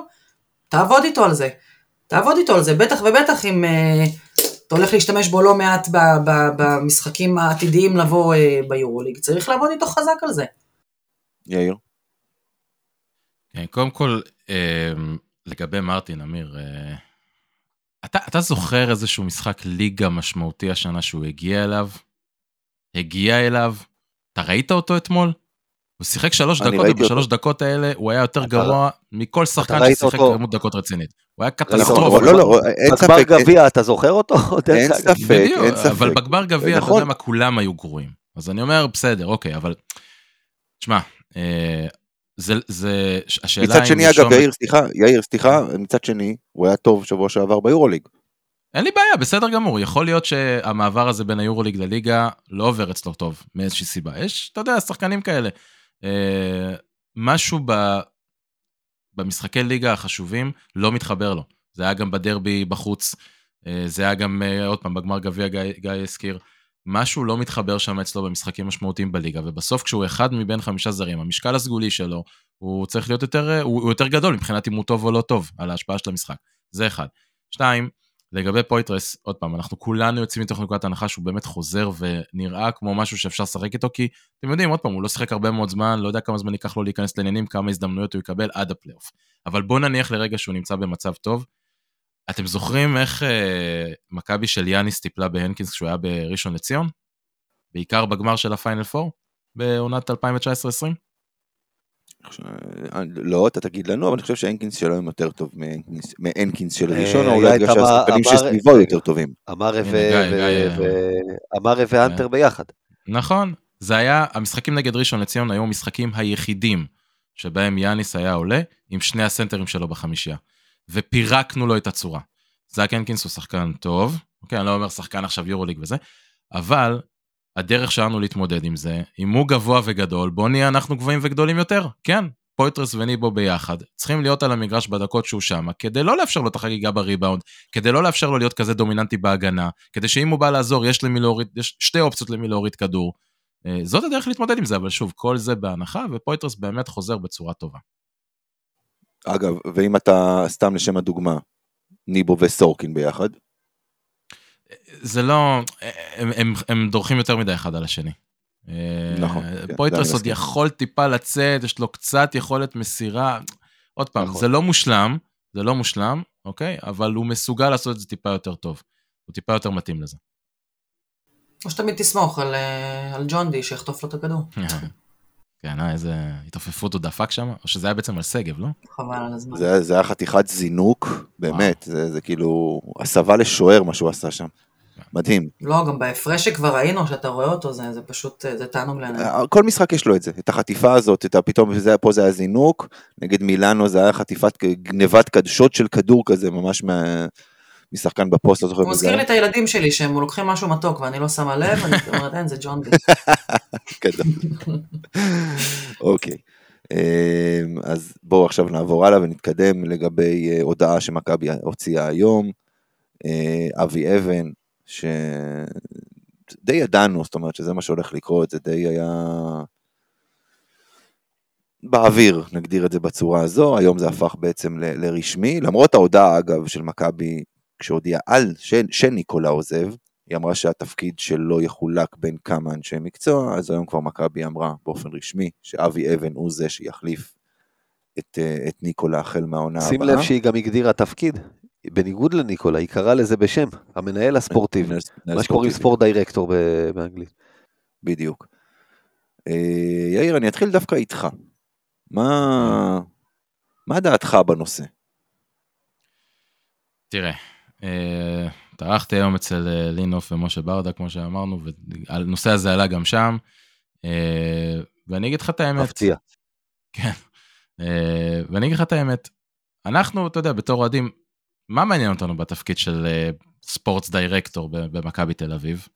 תעבוד איתו על זה. תעבוד איתו על זה, בטח ובטח אם אה, אתה הולך להשתמש בו לא מעט במשחקים העתידיים לבוא אה, ביורוליג, צריך לעבוד איתו חזק על זה. יאיר. כן, קודם כל, אה, לגבי מרטין, אמיר, אה, אתה, אתה זוכר איזשהו משחק ליגה משמעותי השנה שהוא הגיע אליו? הגיע אליו? אתה ראית אותו אתמול? הוא שיחק שלוש דקות, ובשלוש דקות האלה הוא היה יותר גרוע מכל שחקן ששיחק כמות דקות רצינית. הוא היה נכון, קטסטרופה. לא, לא, אין בגמר ספק, אין- גביע, אתה זוכר אותו? (laughs) אין. ספק, אין ספק. אבל בגמר גביע, אתה נכון. יודע מה, כולם היו גרועים. אז אני אומר, בסדר, אוקיי, אבל... תשמע, אה, זה, זה, השאלה מצד שני, אגב, יאיר, סליחה, יאיר, סליחה, מצד שני, הוא היה טוב שבוע שעבר ביורוליג. אין לי בעיה, בסדר גמור. יכול להיות שהמעבר הזה בין היורוליג לליגה לא עובר אצלו טוב, מאיזושהי סיבה. יש, אתה יודע, שחקנים כאלה. אה, משהו ב, במשחקי ליגה החשובים לא מתחבר לו. זה היה גם בדרבי בחוץ, אה, זה היה גם, אה, עוד פעם, בגמר גביע גיא, גיא הזכיר. משהו לא מתחבר שם אצלו במשחקים משמעותיים בליגה, ובסוף כשהוא אחד מבין חמישה זרים, המשקל הסגולי שלו, הוא צריך להיות יותר, הוא, הוא יותר גדול מבחינת אם הוא טוב או לא טוב, על ההשפעה של המשחק. זה אחד. שתיים, לגבי פויטרס, עוד פעם, אנחנו כולנו יוצאים מתוך נקודת הנחה שהוא באמת חוזר ונראה כמו משהו שאפשר לשחק איתו, כי אתם יודעים, עוד פעם, הוא לא שיחק הרבה מאוד זמן, לא יודע כמה זמן ייקח לו להיכנס לעניינים, כמה הזדמנויות הוא יקבל עד הפלייאוף. אבל בואו נניח לרגע שהוא נמצא במצב טוב. אתם זוכרים איך אה, מכבי של יאניס טיפלה בהנקינס כשהוא היה בראשון לציון? בעיקר בגמר של הפיינל 4? בעונת 2019-2020? אה, לא, אתה תגיד לנו, אבל אני חושב שהנקינס שלו הם יותר טוב מהנקינס- של אה, ראשון, או אולי את בגלל אמר- שהשחקנים אמר- שסביבו יותר טובים. אמרה גיא, ואמרה ואנטר ביחד. נכון, זה היה, המשחקים נגד ראשון לציון היו המשחקים היחידים שבהם יאניס היה עולה עם שני הסנטרים שלו בחמישייה. ופירקנו לו את הצורה. זאק הנקינס הוא שחקן טוב, אוקיי, אני לא אומר שחקן עכשיו יורוליג וזה, אבל הדרך שלנו להתמודד עם זה, אם הוא גבוה וגדול, בוא נהיה אנחנו גבוהים וגדולים יותר. כן, פויטרס וניבו ביחד, צריכים להיות על המגרש בדקות שהוא שם, כדי לא לאפשר לו את החגיגה בריבאונד, כדי לא לאפשר לו להיות כזה דומיננטי בהגנה, כדי שאם הוא בא לעזור, יש למי להוריד, יש שתי אופציות למי להוריד כדור. אה, זאת הדרך להתמודד עם זה, אבל שוב, כל זה בהנחה, ופויטרס באמת חוזר בצורה טובה. אגב, ואם אתה, סתם לשם הדוגמה, ניבו וסורקין ביחד, זה לא, הם, הם, הם דורכים יותר מדי אחד על השני. נכון, אה, כן, פויטרס עוד. יכול טיפה לצאת, יש לו קצת יכולת מסירה. עוד פעם, נכון. זה לא מושלם, זה לא מושלם, אוקיי? אבל הוא מסוגל לעשות את זה טיפה יותר טוב. הוא טיפה יותר מתאים לזה. או שתמיד תסמוך על, אה, על ג'ון די שיחטוף לו את הכדור. (laughs) כן, אה, איזה התעופפות הוא דפק שם, או שזה היה בעצם על שגב, לא? חבל על הזמן. זה, זה היה חתיכת זינוק, באמת, זה, זה כאילו הסבה לשוער מה שהוא עשה שם. מדהים. לא, גם בהפרש שכבר ראינו, שאתה רואה אותו, זה, זה פשוט, אה, זה תענוג לעיניים. כל משחק יש לו את זה, את החטיפה הזאת, את הפתאום, זה, פה זה היה זינוק, נגד מילאנו זה היה חטיפת גנבת קדשות של כדור כזה, ממש מה, משחקן בפוסט, לא זוכר הוא מזכיר לי. את הילדים שלי, שהם לוקחים משהו מתוק ואני לא שמה לב, אני (laughs) אומרת, אין, זה ג'ון די. (laughs) אוקיי. אמ, אז בואו עכשיו נעבור הלאה ונתקדם לגבי אה, הודעה שמכבי הוציאה היום. אה, אבי אבן, שדי ידענו, זאת אומרת שזה מה שהולך לקרות, זה די היה באוויר, נגדיר את זה בצורה הזו, היום זה הפך בעצם ל- לרשמי, למרות ההודעה אגב של מכבי, כשהודיעה על ש- שניקולה עוזב, היא אמרה שהתפקיד שלו יחולק בין כמה אנשי מקצוע, אז היום כבר מכבי אמרה באופן רשמי שאבי אבן הוא זה שיחליף את, אה, את ניקולה החל מהעונה הבאה. שים לב שהיא גם הגדירה תפקיד. בניגוד לניקולה, היא קראה לזה בשם, המנהל הספורטיבי. מה שקוראים. ספורט דירקטור ב- באנגלית. בדיוק. אה, יאיר, אני אתחיל דווקא איתך. מה, מה דעתך בנושא? תראה, אה, טרחתי היום אצל אה, לינוף ומשה ברדה, כמו שאמרנו, והנושא הזה עלה גם שם. אה, ואני אגיד לך את האמת. מפתיע. כן. ואני אגיד לך את האמת, אנחנו, אתה יודע, בתור אוהדים, מה מעניין אותנו בתפקיד של ספורטס דירקטור ב- במכבי תל אביב?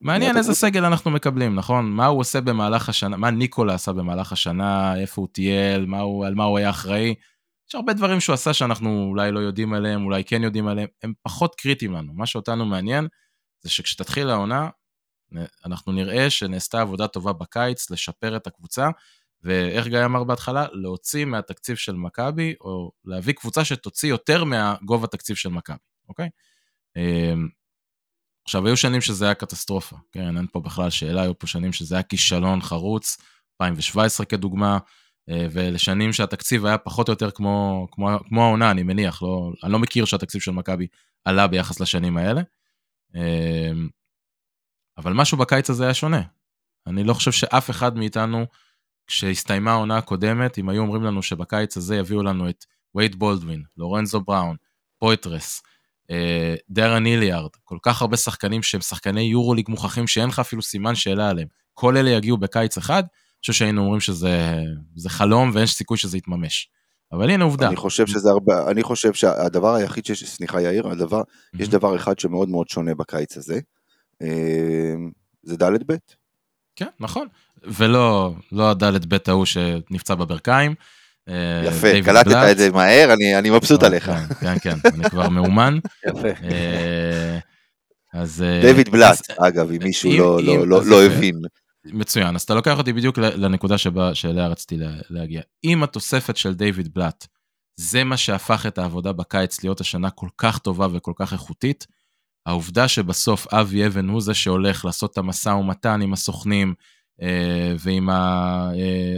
מעניין איזה? סגל אנחנו מקבלים, נכון? מה הוא עושה במהלך השנה, מה ניקולה עשה במהלך השנה, איפה הוא טייל, מה הוא, על מה הוא היה אחראי. יש הרבה דברים שהוא עשה שאנחנו אולי לא יודעים עליהם, אולי כן יודעים עליהם, הם פחות קריטיים לנו. מה שאותנו מעניין זה שכשתתחיל העונה, אנחנו נראה שנעשתה עבודה טובה בקיץ לשפר את הקבוצה, ואיך גיא אמר בהתחלה, להוציא מהתקציב של מכבי, או להביא קבוצה שתוציא יותר מהגובה תקציב של מכבי, אוקיי? אמ, עכשיו, היו שנים שזה היה קטסטרופה, כן, אין פה בכלל שאלה, היו פה שנים שזה היה כישלון חרוץ, 2017 כדוגמה, ולשנים שהתקציב היה פחות או יותר כמו, כמו, כמו העונה, אני מניח, לא, אני לא מכיר שהתקציב של מכבי עלה ביחס לשנים האלה. אה, אבל משהו בקיץ הזה היה שונה. אני לא חושב שאף אחד מאיתנו, כשהסתיימה העונה הקודמת, אם היו אומרים לנו שבקיץ הזה יביאו לנו את וייד בולדווין, לורנזו בראון, פויטרס, אה, דרן היליארד, כל כך הרבה שחקנים שהם שחקני יורוליג מוכחים שאין לך אפילו סימן שאלה עליהם. כל אלה יגיעו בקיץ אחד, חושב שהיינו אומרים שזה חלום ואין סיכוי שזה יתממש. אבל הנה עובדה. אני חושב שזה הרבה, אני חושב שהדבר היחיד שיש, סליחה יאיר, הדבר, mm-hmm. יש דבר אחד שמאוד מאוד שונה בקיץ הזה, אה, זה ד' ב'. כן, נכון. ולא לא הד' ב' ההוא שנפצע בברכיים. אה, יפה, קלטת את זה מהר, אני, אני מבסוט כן, עליך. כן, כן, כן, אני כבר מאומן. (laughs) יפה. אה, אז... דיוויד בלאט, אגב, אם מישהו אם, לא, אם, לא, לא הבין. מצוין, אז אתה לוקח אותי בדיוק לנקודה שבה, שאליה רציתי להגיע. אם התוספת של דיוויד בלאט, זה מה שהפך את העבודה בקיץ להיות השנה כל כך טובה וכל כך איכותית, העובדה שבסוף אבי אבן הוא זה שהולך לעשות את המשא ומתן עם הסוכנים אה, ועם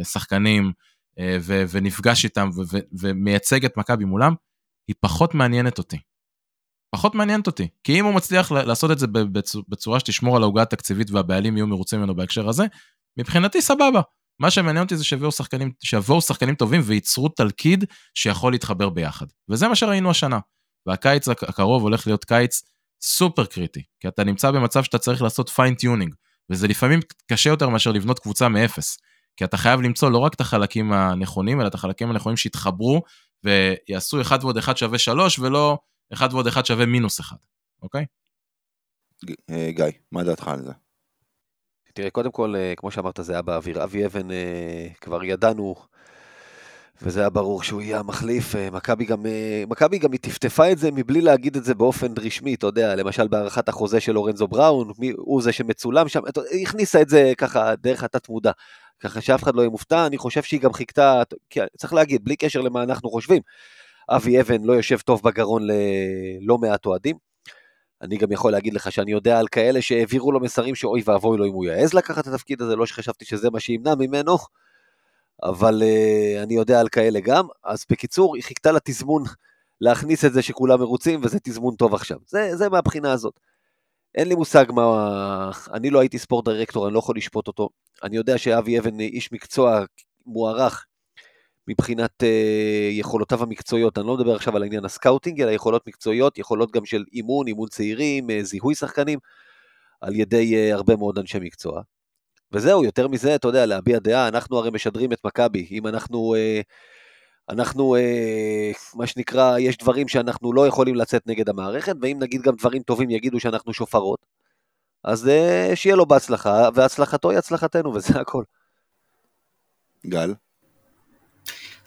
השחקנים אה, ו- ונפגש איתם ו- ו- ומייצג את מכבי מולם, היא פחות מעניינת אותי. פחות מעניינת אותי. כי אם הוא מצליח לעשות את זה בצורה שתשמור על העוגה התקציבית והבעלים יהיו מרוצים ממנו בהקשר הזה, מבחינתי סבבה. מה שמעניין אותי זה שיבואו שחקנים, שחקנים טובים וייצרו תלכיד שיכול להתחבר ביחד. וזה מה שראינו השנה. והקיץ הקרוב הולך להיות קיץ סופר קריטי, כי אתה נמצא במצב שאתה צריך לעשות fine tuning, וזה לפעמים קשה יותר מאשר לבנות קבוצה מאפס. כי אתה חייב למצוא לא רק את החלקים הנכונים, אלא את החלקים הנכונים שיתחברו ויעשו 1 ועוד 1 שווה 3, ולא 1 ועוד 1 שווה מינוס 1, אוקיי? אה, גיא, מה דעתך על זה? תראה, קודם כל, אה, כמו שאמרת, זה היה באוויר. אבי אבן, אה, כבר ידענו, וזה היה ברור שהוא יהיה המחליף. מכבי גם, מכבי גם היא טפטפה את זה מבלי להגיד את זה באופן רשמי, אתה יודע, למשל בהארכת החוזה של לורנזו בראון, מי, הוא זה שמצולם שם, היא הכניסה את זה ככה דרך התת-מודע. ככה שאף אחד לא יהיה מופתע, אני חושב שהיא גם חיכתה, צריך להגיד, בלי קשר למה אנחנו חושבים, אבי אבן לא יושב טוב בגרון ללא מעט אוהדים. אני גם יכול להגיד לך שאני יודע על כאלה שהעבירו לו מסרים שאוי ואבוי לו אם הוא יעז לקחת את התפקיד הזה, לא שחשבתי שזה מה שימנע ממנו, אבל uh, אני יודע על כאלה גם. אז בקיצור, היא חיכתה לתזמון להכניס את זה שכולם מרוצים, וזה תזמון טוב עכשיו. זה, זה מהבחינה הזאת. אין לי מושג מה... אני לא הייתי sport director, אני לא יכול לשפוט אותו. אני יודע שאבי אבן איש מקצוע מוערך מבחינת uh, יכולותיו המקצועיות. אני לא מדבר עכשיו על העניין ה scouting, אלא יכולות מקצועיות, יכולות גם של אימון, אימון צעירים, uh, זיהוי שחקנים, על ידי uh, הרבה מאוד אנשי מקצוע. וזהו, יותר מזה, אתה יודע, להביע דעה, אנחנו הרי משדרים את מכבי. אם אנחנו... Uh, אנחנו, אה, מה שנקרא, יש דברים שאנחנו לא יכולים לצאת נגד המערכת, ואם נגיד גם דברים טובים יגידו שאנחנו שופרות, אז אה, שיהיה לו בהצלחה, והצלחתו היא הצלחתנו, (laughs) וזה הכל. גל?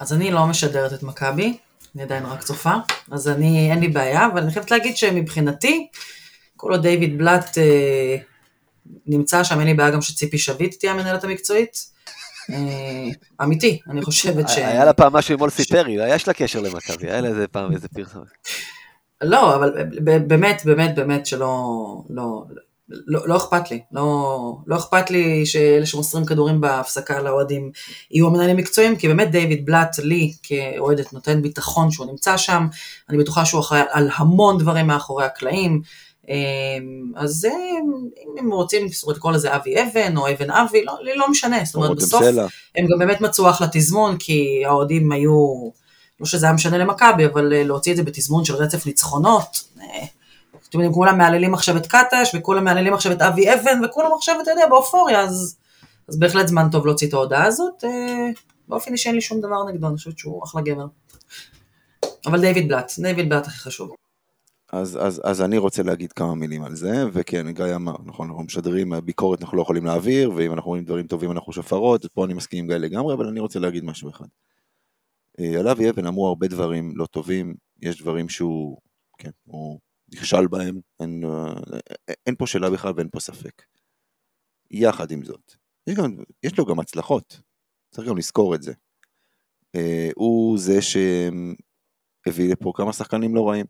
אז אני לא משדרת את מכבי, אני עדיין רק צופה, אז אני, אין לי בעיה, אבל אני חייבת להגיד שמבחינתי, כל עוד דיוויד בלאט אה, נמצא שם, אין לי בעיה גם שציפי שביט תהיה המנהלת המקצועית. אה, אמיתי, אני חושבת ש... היה לה פעם משהו עם אולסי פרי, היה לה קשר למכבי, היה לה איזה פעם איזה פרסומת. לא, אבל באמת, באמת, באמת שלא... לא, לא, לא אכפת לי, לא, לא אכפת לי שאלה שמוסרים כדורים בהפסקה לאוהדים יהיו המנהלים מקצועיים, כי באמת דיוויד בלאט לי כאוהדת נותן ביטחון שהוא נמצא שם, אני בטוחה שהוא אחראי על המון דברים מאחורי הקלעים, אמ, אז אם הם רוצים לקרוא לזה אבי אבן או אבן אבי, לא, לא משנה, זאת אומרת בסוף הם גם באמת מצאו אחלה תזמון, כי האוהדים היו, לא שזה היה משנה למכבי, אבל אה, להוציא את זה בתזמון של רצף ניצחונות, אה, אתם יודעים, כולם מהללים עכשיו את קטש, וכולם מהללים עכשיו את אבי אבן, וכולם עכשיו, אתה יודע, באופוריה, אז, אז בהחלט זמן טוב להוציא את ההודעה הזאת. אה, באופן אישי אין לי שום דבר נגדו, אני חושבת שהוא אחלה גבר. אבל דיוויד בלאט, דיוויד בלאט הכי חשוב. אז, אז, אז אני רוצה להגיד כמה מילים על זה, וכן, גיא אמר, נכון, אנחנו משדרים, ביקורת אנחנו לא יכולים להעביר, ואם אנחנו רואים דברים טובים אנחנו שופרות, פה אני מסכים עם גיא לגמרי, אבל אני רוצה להגיד משהו אחד. אה, על אבי אבן אמרו הרבה דברים לא טובים, יש דברים שהוא, כן, הוא נכשל בהם, אין, אה, אין פה שאלה בכלל ואין פה ספק. יחד עם זאת, יש, גם, יש לו גם הצלחות, צריך גם לזכור את זה. אה, הוא זה שהביא לפה כמה שחקנים לא רעים.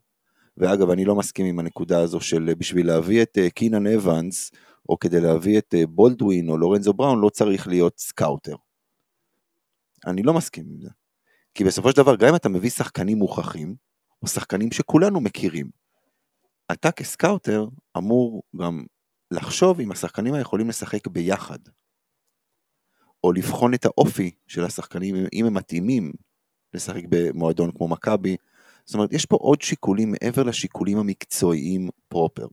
ואגב, אני לא מסכים עם הנקודה הזו של אה, בשביל להביא את אה, קינן אבנס, או כדי להביא את בולדווין או לורנזו בראון, לא צריך להיות scouter. אני לא מסכים עם זה. כי בסופו של דבר, גם אם אתה מביא שחקנים מוכחים, או שחקנים שכולנו מכירים, אתה כסקאוטר אמור גם לחשוב אם השחקנים האלה יכולים לשחק ביחד. או לבחון את האופי של השחקנים, אם הם מתאימים לשחק במועדון כמו מכבי. זאת אומרת, יש פה עוד שיקולים מעבר לשיקולים המקצועיים פרופר.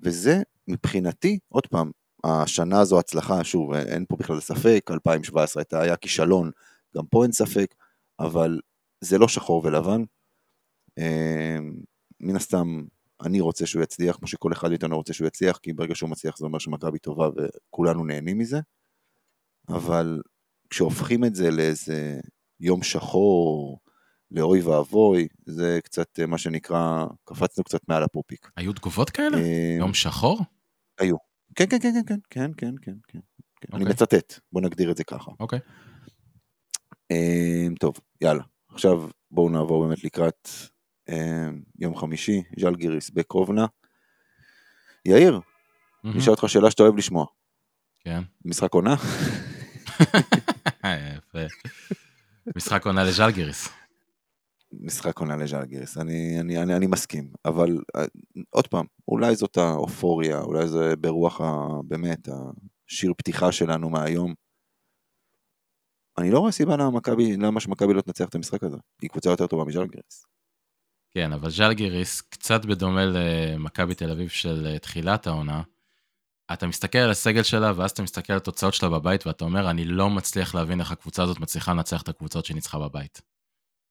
וזה מבחינתי, עוד פעם, השנה הזו הצלחה, שוב, אין פה בכלל ספק, 2017 הייתה, היה כישלון, גם פה אין ספק, אבל זה לא שחור ולבן. מן הסתם, אני רוצה שהוא יצליח, כמו שכל אחד מאיתנו רוצה שהוא יצליח, כי ברגע שהוא מצליח זה אומר שמכבי טובה וכולנו נהנים מזה. אבל כשהופכים את זה לאיזה יום שחור, לאוי ואבוי, זה קצת מה שנקרא, קפצנו קצת מעל הפופיק. היו תגובות כאלה? אה, יום שחור? היו. כן, כן, כן, כן, כן, כן, כן, כן. כן. אני אוקיי. מצטט, בוא נגדיר את זה ככה. אוקיי. אה, טוב, יאללה. עכשיו בואו נעבור באמת לקראת יום חמישי, ז'לגיריס בקרובנה. יאיר, אני אשאל אותך שאלה שאתה אוהב לשמוע. כן. משחק עונה? (laughs) יפה. משחק עונה לז'לגיריס. משחק עונה לז'לגיריס, אני, אני, אני, אני מסכים, אבל אה, עוד פעם, אולי זאת האופוריה, אולי זה ברוח ה, באמת השיר פתיחה שלנו מהיום. אני לא רואה סיבה למה שמכבי לא תנצח את המשחק הזה, היא קבוצה יותר טובה מז'לגיריס. כן, אבל ז'לגיריס, קצת בדומה למכבי תל אביב של אה, תחילת העונה, אתה מסתכל על הסגל שלה, ואז אתה מסתכל על התוצאות שלה בבית, ואתה אומר, אני לא מצליח להבין איך הקבוצה הזאת מצליחה לנצח את הקבוצות שהיא ניצחה בבית.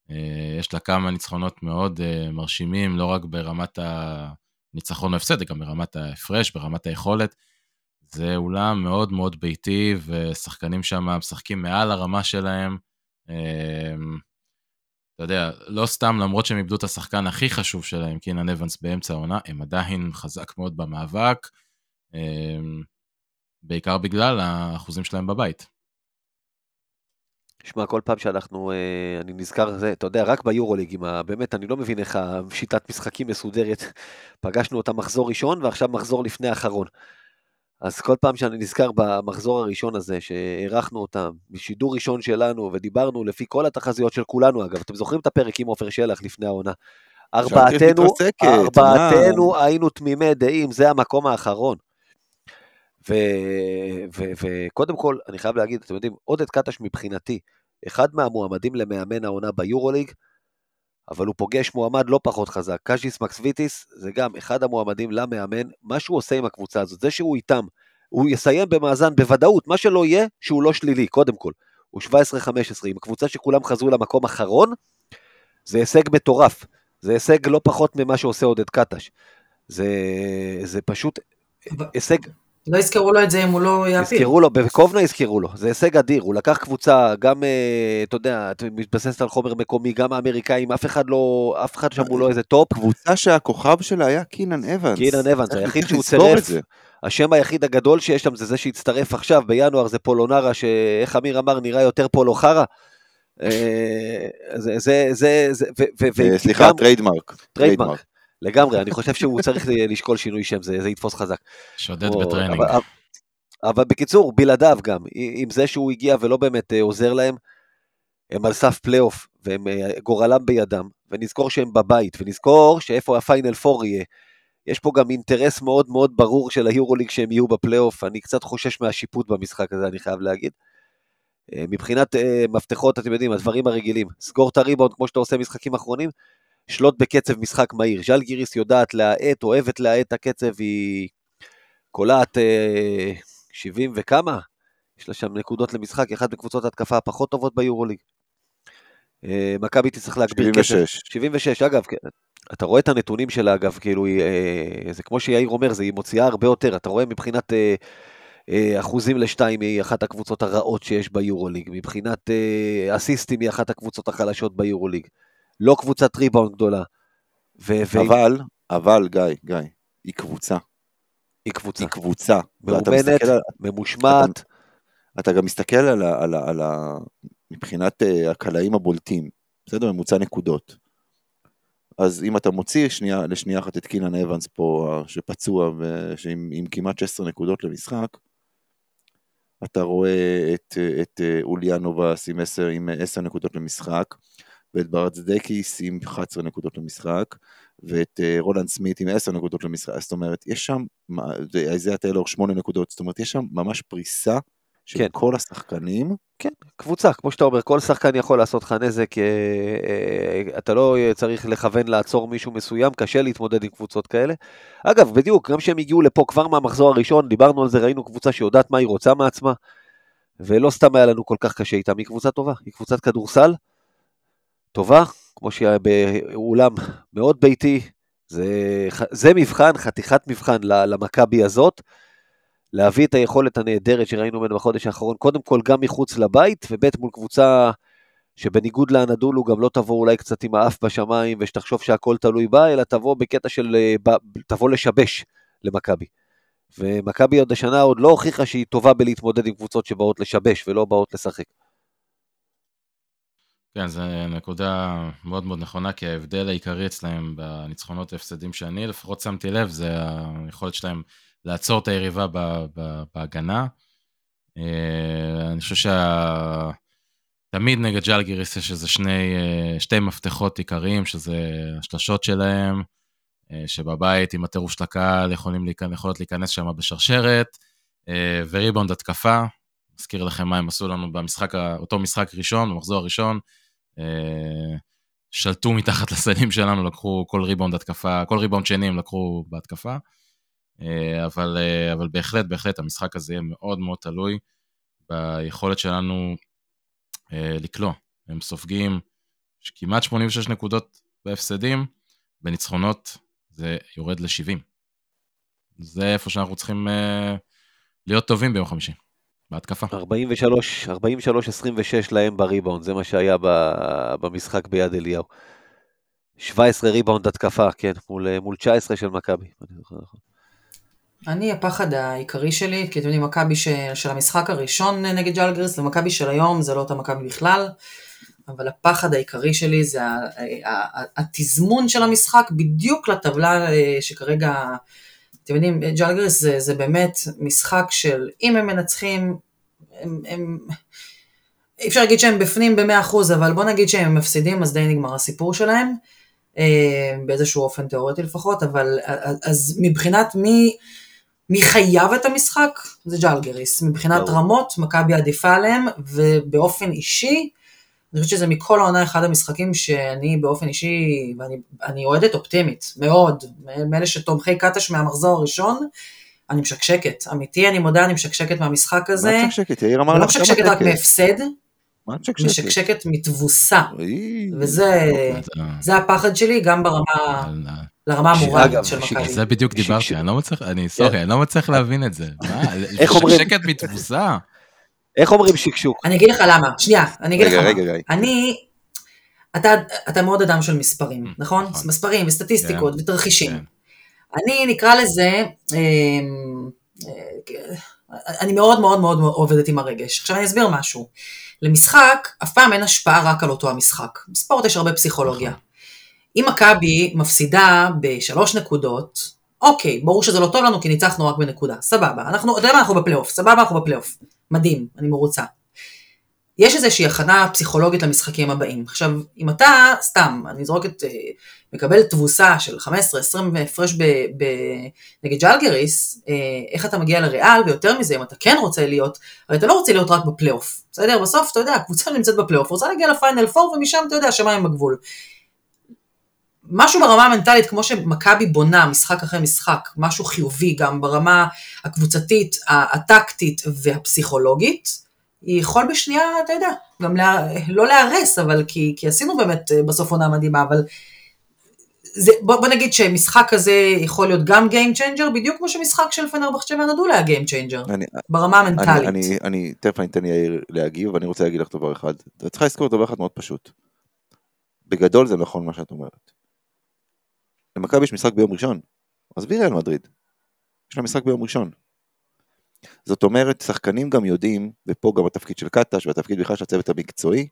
אה, יש לה כמה ניצחונות מאוד אה, מרשימים, לא רק ברמת הניצחון או הפסד, גם ברמת ההפרש, ברמת היכולת. זה אולם מאוד מאוד ביתי, ושחקנים שם משחקים מעל הרמה שלהם. אתה יודע, לא סתם, למרות שהם איבדו את השחקן הכי חשוב שלהם, קינן אבנס באמצע העונה, הם עדיין חזק מאוד במאבק, בעיקר בגלל האחוזים שלהם בבית. שמע, כל פעם שאנחנו, אה, אני נזכר, זה, אתה יודע, רק ביורוליג. באמת, אני לא מבין איך השיטת משחקים מסודרת. (laughs) פגשנו אותה מחזור ראשון, ועכשיו מחזור לפני האחרון. אז כל פעם שאני נזכר במחזור הראשון הזה, שהערכנו אותם, בשידור ראשון שלנו, ודיברנו לפי כל התחזיות של כולנו, אגב, אתם זוכרים את הפרק עם עופר שלח לפני העונה? ארבעתנו, ארבעתנו היינו תמימי דעים, זה המקום האחרון. וקודם כל, אני חייב להגיד, אתם יודעים, עודד קטש מבחינתי, אחד מהמועמדים למאמן העונה ביורוליג, אבל הוא פוגש מועמד לא פחות חזק. קז'יס מקסוויטיס זה גם אחד המועמדים למאמן, מה שהוא עושה עם הקבוצה הזאת, זה שהוא איתם, הוא יסיים במאזן בוודאות, מה שלא יהיה, שהוא לא שלילי, קודם כל. הוא 17-15, עם קבוצה שכולם חזו למקום אחרון, זה הישג מטורף. זה הישג לא פחות ממה שעושה עודד קטש. זה, זה פשוט הישג לא יזכרו לו את זה אם הוא לא יעפיל. יזכרו לו, בקובנה יזכרו לו, זה הישג אדיר, הוא לקח קבוצה, גם, אה, אתה יודע, את מתבססת על חומר מקומי, גם האמריקאים, אף אחד לא, אף אחד שם הוא לא איזה top. קבוצה שהכוכב שלה היה קינן אבנס. קינן אבנס, היחיד שהוא צירף. השם היחיד הגדול שיש שם זה זה שהצטרף עכשיו, בינואר זה פולונרה, שאיך אמיר אמר, נראה יותר פולו חרא. אה, זה, זה, זה, זה, ו- אה, סליחה, trademark. Trademark, לגמרי, אני חושב שהוא צריך לשקול שינוי שם, זה זה יתפוס חזק. שודד או- בטרנינג. אבל, אבל בקיצור, בלעדיו גם, עם זה שהוא הגיע ולא באמת אה, עוזר להם, הם על סף פלייאוף, והם אה, גורלם בידם, ונזכור שהם בבית, ונזכור שאיפה הפיינל פור יהיה. יש פה גם אינטרס מאוד מאוד ברור של היורוליג שהם יהיו בפלייאוף, אני קצת חושש מהשיפוט במשחק הזה, אני חייב להגיד. אה, מבחינת מפתחות, אתם יודעים, הדברים הרגילים, סגור את הריבאונד כמו שאתה עושה משחקים אחרונים, שלוט בקצב משחק מהיר. ז'לגיריס יודעת להאט, אוהבת להאט את הקצב, היא קולעת אה, 70 וכמה? יש לה שם נקודות למשחק, אחת מקבוצות ההתקפה הפחות טובות ביורוליג. אה, מכבי תצטרך להגביר קצב. 76. 76, אגב, כן, אתה רואה את הנתונים שלה, אגב, כאילו, היא, אה, זה כמו שיאיר אומר, זה, היא מוציאה הרבה יותר, אתה רואה מבחינת אה, אה, אחוזים לשתיים, היא אחת הקבוצות הרעות שיש ביורוליג, מבחינת אה, אסיסטים היא אחת הקבוצות החלשות ביורוליג, לא קבוצת ריבאונד גדולה. ו- אבל, אבל, גיא, גיא, היא קבוצה. היא קבוצה היא קבוצה. מאומנת, על- ממושמעת, אתה גם מסתכל על ה... על ה, על ה מבחינת אה, הקלעים הבולטים, בסדר? ממוצע נקודות. אז אם אתה מוציא שנייה, לשנייה אחת את קינן אבנס פה, שפצוע, ושעם עם כמעט 16 נקודות למשחק, אתה רואה את, את אה, אוליאנובס עם 10, עם 10 נקודות למשחק, ואת ברצדקיס עם 11 נקודות למשחק, ואת אה, רולנד סמית עם 10 נקודות למשחק, זאת אומרת, יש שם, ואיזיה טיילור 8 נקודות, זאת אומרת, יש שם ממש פריסה של כן. כל השחקנים. כן, קבוצה, כמו שאתה אומר, כל שחקן יכול לעשות לך נזק, אה, אה, אתה לא צריך לכוון לעצור מישהו מסוים, קשה להתמודד עם קבוצות כאלה. אגב, בדיוק, גם כשהם הגיעו לפה כבר מהמחזור הראשון, דיברנו על זה, ראינו קבוצה שיודעת מה היא רוצה מעצמה, ולא סתם היה לנו כל כך קשה איתם, היא קבוצה טובה, היא קבוצת כדורסל טובה, כמו שהיה באולם מאוד ביתי, זה, זה מבחן, חתיכת מבחן למכבי הזאת. להביא את היכולת הנהדרת שראינו ממנו בחודש האחרון, קודם כל גם מחוץ לבית, וב' מול קבוצה שבניגוד לאנדולו גם לא תבוא אולי קצת עם האף בשמיים ושתחשוב שהכל תלוי בה, אלא תבוא בקטע של, אה, תבוא לשבש למכבי. ומכבי עוד השנה עוד לא הוכיחה שהיא טובה בלהתמודד עם קבוצות שבאות לשבש ולא באות לשחק. כן, זו נקודה מאוד מאוד נכונה, כי ההבדל העיקרי אצלהם בניצחונות והפסדים שאני לפחות שמתי לב, זה היכולת שלהם לעצור את היריבה בהגנה. אה, אני חושב שתמיד נגד ג'לגיריס יש איזה שני, אה, שתי מפתחות עיקריים, שזה השלשות שלהם, אה, שבבית עם הטירוף של הקהל יכולים להיכנס, יכולות להיכנס שם בשרשרת, וריבאונד התקפה. מזכיר לכם מה הם עשו לנו במשחק, אותו משחק ראשון, במחזור הראשון. שלטו מתחת לסלים שלנו, לקחו כל ריבאונד התקפה, כל ריבאונד שני הם לקחו בהתקפה. אה, אבל, אה, אבל בהחלט, בהחלט, המשחק הזה יהיה מאוד מאוד תלוי ביכולת שלנו אה, לקלוע. הם סופגים כמעט 86 נקודות בהפסדים, בניצחונות זה יורד ל-70. זה איפה שאנחנו צריכים להיות טובים ביום חמישי, בהתקפה. 43, 43-26 להם בריבאונד, זה מה שהיה במשחק ביד אליהו. 17 ריבאונד התקפה, כן, מול, מול 19 של מכבי. אני, הפחד העיקרי שלי, כי אתם יודעים, מכבי של המשחק הראשון נגד ג'לגריס ומכבי של היום זה לא אותה מכבי בכלל, אבל הפחד העיקרי שלי זה התזמון של המשחק בדיוק לטבלה אה, שכרגע, אתם יודעים, ג'לגריס זה, זה באמת משחק של אם הם מנצחים, הם, הם, אי אפשר להגיד שהם בפנים ב-100%, אבל בוא נגיד שהם מפסידים, אז די נגמר הסיפור שלהם. אה, באיזשהו אופן תיאורטי לפחות, אבל אז מבחינת מי, מי חייב את המשחק? זה ג'לגריס. מבחינת ברור. רמות, מכבי עדיפה עליהם, ובאופן אישי, אני חושבת שזה מכל העונה אחד המשחקים שאני באופן אישי, ואני אוהדת אופטימית, מאוד, מאלה שתומכי קטש מהמחזור הראשון, אני משקשקת, אמיתי, אני מודה, אני משקשקת מהמשחק הזה. מה משקשקת? יאיר אמר לך לא משקשקת רק מהפסד, מה את משקשקת? מתבוסה. וזה זה הפחד שלי גם ברמה, לרמה המורלית של מכבי. זה בדיוק דיברתי, אני לא מצליח, אני סורי, אני לא מצליח להבין את זה. איך אומרים? משקשקת מתבוסה. איך אומרים שקשוק? אני אגיד לך למה, שנייה, אני אגיד לך מה. אני, אתה מאוד אדם של מספרים, mm, נכון? נכון? מספרים וסטטיסטיקות כן, ותרחישים. כן. אני נקרא לזה, אמ, אה, אני מאוד מאוד מאוד עובדת עם הרגש. עכשיו אני אסביר משהו. למשחק אף פעם אין השפעה רק על אותו המשחק. בספורט יש הרבה פסיכולוגיה. נכון. אם מכבי מפסידה בשלוש נקודות, אוקיי, ברור שזה לא טוב לנו כי ניצחנו רק בנקודה, סבבה. אנחנו, אתה יודע מה, אנחנו בפלייאוף, סבבה, אנחנו בפלייאוף. מדהים, אני מרוצה. יש איזושהי הכנה פסיכולוגית למשחקים הבאים. עכשיו, אם אתה, סתם, אני זורקת, אה, מקבל תבוסה של 15-20 הפרש נגד ג'לגריס, אה, איך אתה מגיע לריאל, ויותר מזה, אם אתה כן רוצה להיות, הרי אתה לא רוצה להיות רק בפלייאוף. בסדר? בסוף, אתה יודע, הקבוצה נמצאת בפלייאוף, רוצה להגיע לפיינל 4, ומשם, אתה יודע, שמיים בגבול. משהו ברמה המנטלית, כמו שמכבי בונה משחק אחרי משחק, משהו חיובי גם ברמה הקבוצתית, הטקטית והפסיכולוגית, יכול בשנייה, אתה יודע, גם לה, לא להרס, אבל כי, כי עשינו באמת אה, בסוף עונה מדהימה, אבל זה, בוא, בוא נגיד שמשחק כזה יכול להיות גם Game Changer, בדיוק כמו שמשחק של פנרבחצ'ה ונדולה היה Game Changer, אני, ברמה המנטלית. אני, אני, אני, תכף אני אתן יאיר להגיב, ואני רוצה להגיד לך דבר אחד. את צריכה לזכור דבר אחד מאוד פשוט. בגדול זה נכון מה שאת אומרת. למכבי יש משחק ביום ראשון, עזבי ריאל מדריד. יש לה משחק ביום ראשון. זאת אומרת, שחקנים גם יודעים, ופה גם התפקיד של קטש והתפקיד בכלל של הצוות המקצועי,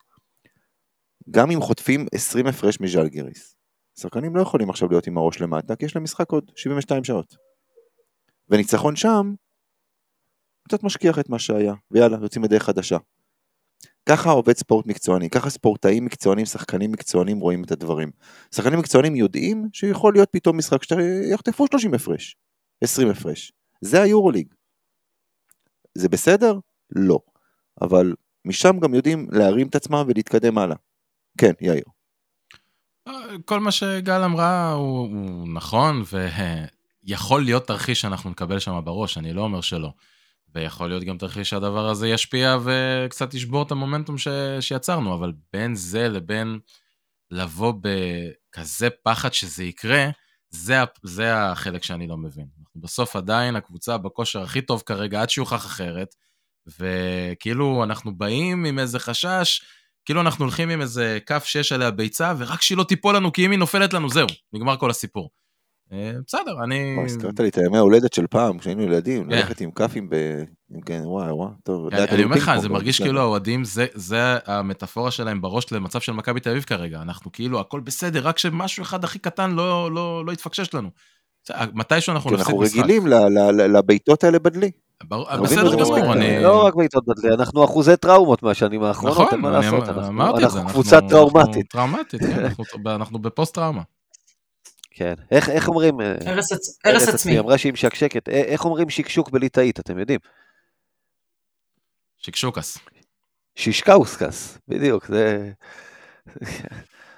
גם אם חוטפים 20 הפרש מז'לגיריס, שחקנים לא יכולים עכשיו להיות עם הראש למטה, כי יש להם משחק עוד 72 שעות. וניצחון שם, קצת משכיח את מה שהיה, ויאללה, יוצאים לדרך חדשה. ככה עובד ספורט מקצועני, ככה ספורטאים מקצוענים, שחקנים מקצוענים רואים את הדברים. שחקנים מקצוענים יודעים שיכול להיות פתאום משחק שיחטפו 30 הפרש, 20 הפרש. זה היורוליג. זה בסדר? לא. אבל משם גם יודעים להרים את עצמם ולהתקדם הלאה. כן, יאיר. כל מה שגל אמרה הוא, הוא נכון, ויכול להיות תרחיש שאנחנו נקבל שם בראש, אני לא אומר שלא. ויכול להיות גם תרחיש שהדבר הזה ישפיע וקצת ישבור את המומנטום ש... שיצרנו, אבל בין זה לבין לבוא בכזה פחד שזה יקרה, זה, זה החלק שאני לא מבין. אנחנו בסוף עדיין הקבוצה בכושר הכי טוב כרגע, עד שיוכח אחרת, וכאילו אנחנו באים עם איזה חשש, כאילו אנחנו הולכים עם איזה כף שיש עליה ביצה, ורק שהיא לא תיפול לנו, כי אם היא נופלת לנו, זהו, נגמר כל הסיפור. אה, בסדר, אני... הזכרת לי את הימי ההולדת של פעם, כשהיינו ילדים, ללכת עם כאפים ב... כן, וואי, וואי, טוב. אני אומר לך, זה מרגיש כאילו האוהדים, זה המטאפורה שלהם בראש למצב של מכבי תל אביב כרגע. אנחנו כאילו, הכל בסדר, רק שמשהו אחד הכי קטן לא, לא, לא יתפקשש לנו. מתישהו אנחנו נפסיד משחק. אנחנו רגילים לבעיטות האלה בדלי. בסדר גמור, אני... לא רק בעיטות בדלי, אנחנו אחוזי טראומות מהשנים האחרונות, אין מה לעשות. אמרתי את זה, אנחנו קבוצה טראומטית. טראומטית, כן, אנחנו בפוסט טראומה. כן, איך, איך אומרים? אה, הרס עצמי. היא אמרה שהיא משקשקת. אה, איך אומרים שקשוק בליטאית, אתם יודעים? שקשוקס. שישקאוסקס, בדיוק, זה...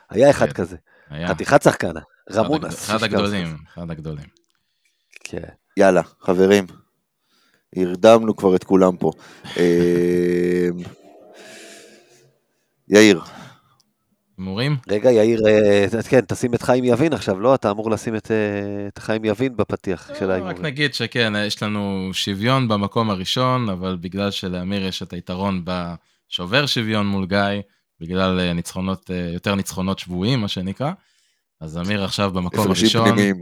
היה אחד כן, כזה. היה. חתיכת שחקן, רמונס. אחד הגדולים, אחד הגדולים. כן. יאללה, חברים, הרדמנו כבר את כולם פה. אה, יאיר, הימורים? רגע, יאיר, אה, כן, תשים את חיים יבין עכשיו, לא? אתה אמור לשים את, אה, את חיים יבין בפתיח של ההימורים. רק נגיד שכן, יש לנו שוויון במקום הראשון, אבל בגלל שלאמיר יש את היתרון בשובר שוויון מול גיא, בגלל אה, ניצחונות, יותר ניצחונות שבויים, מה שנקרא, אז אמיר עכשיו במקום הראשון. הפרשים פנימיים.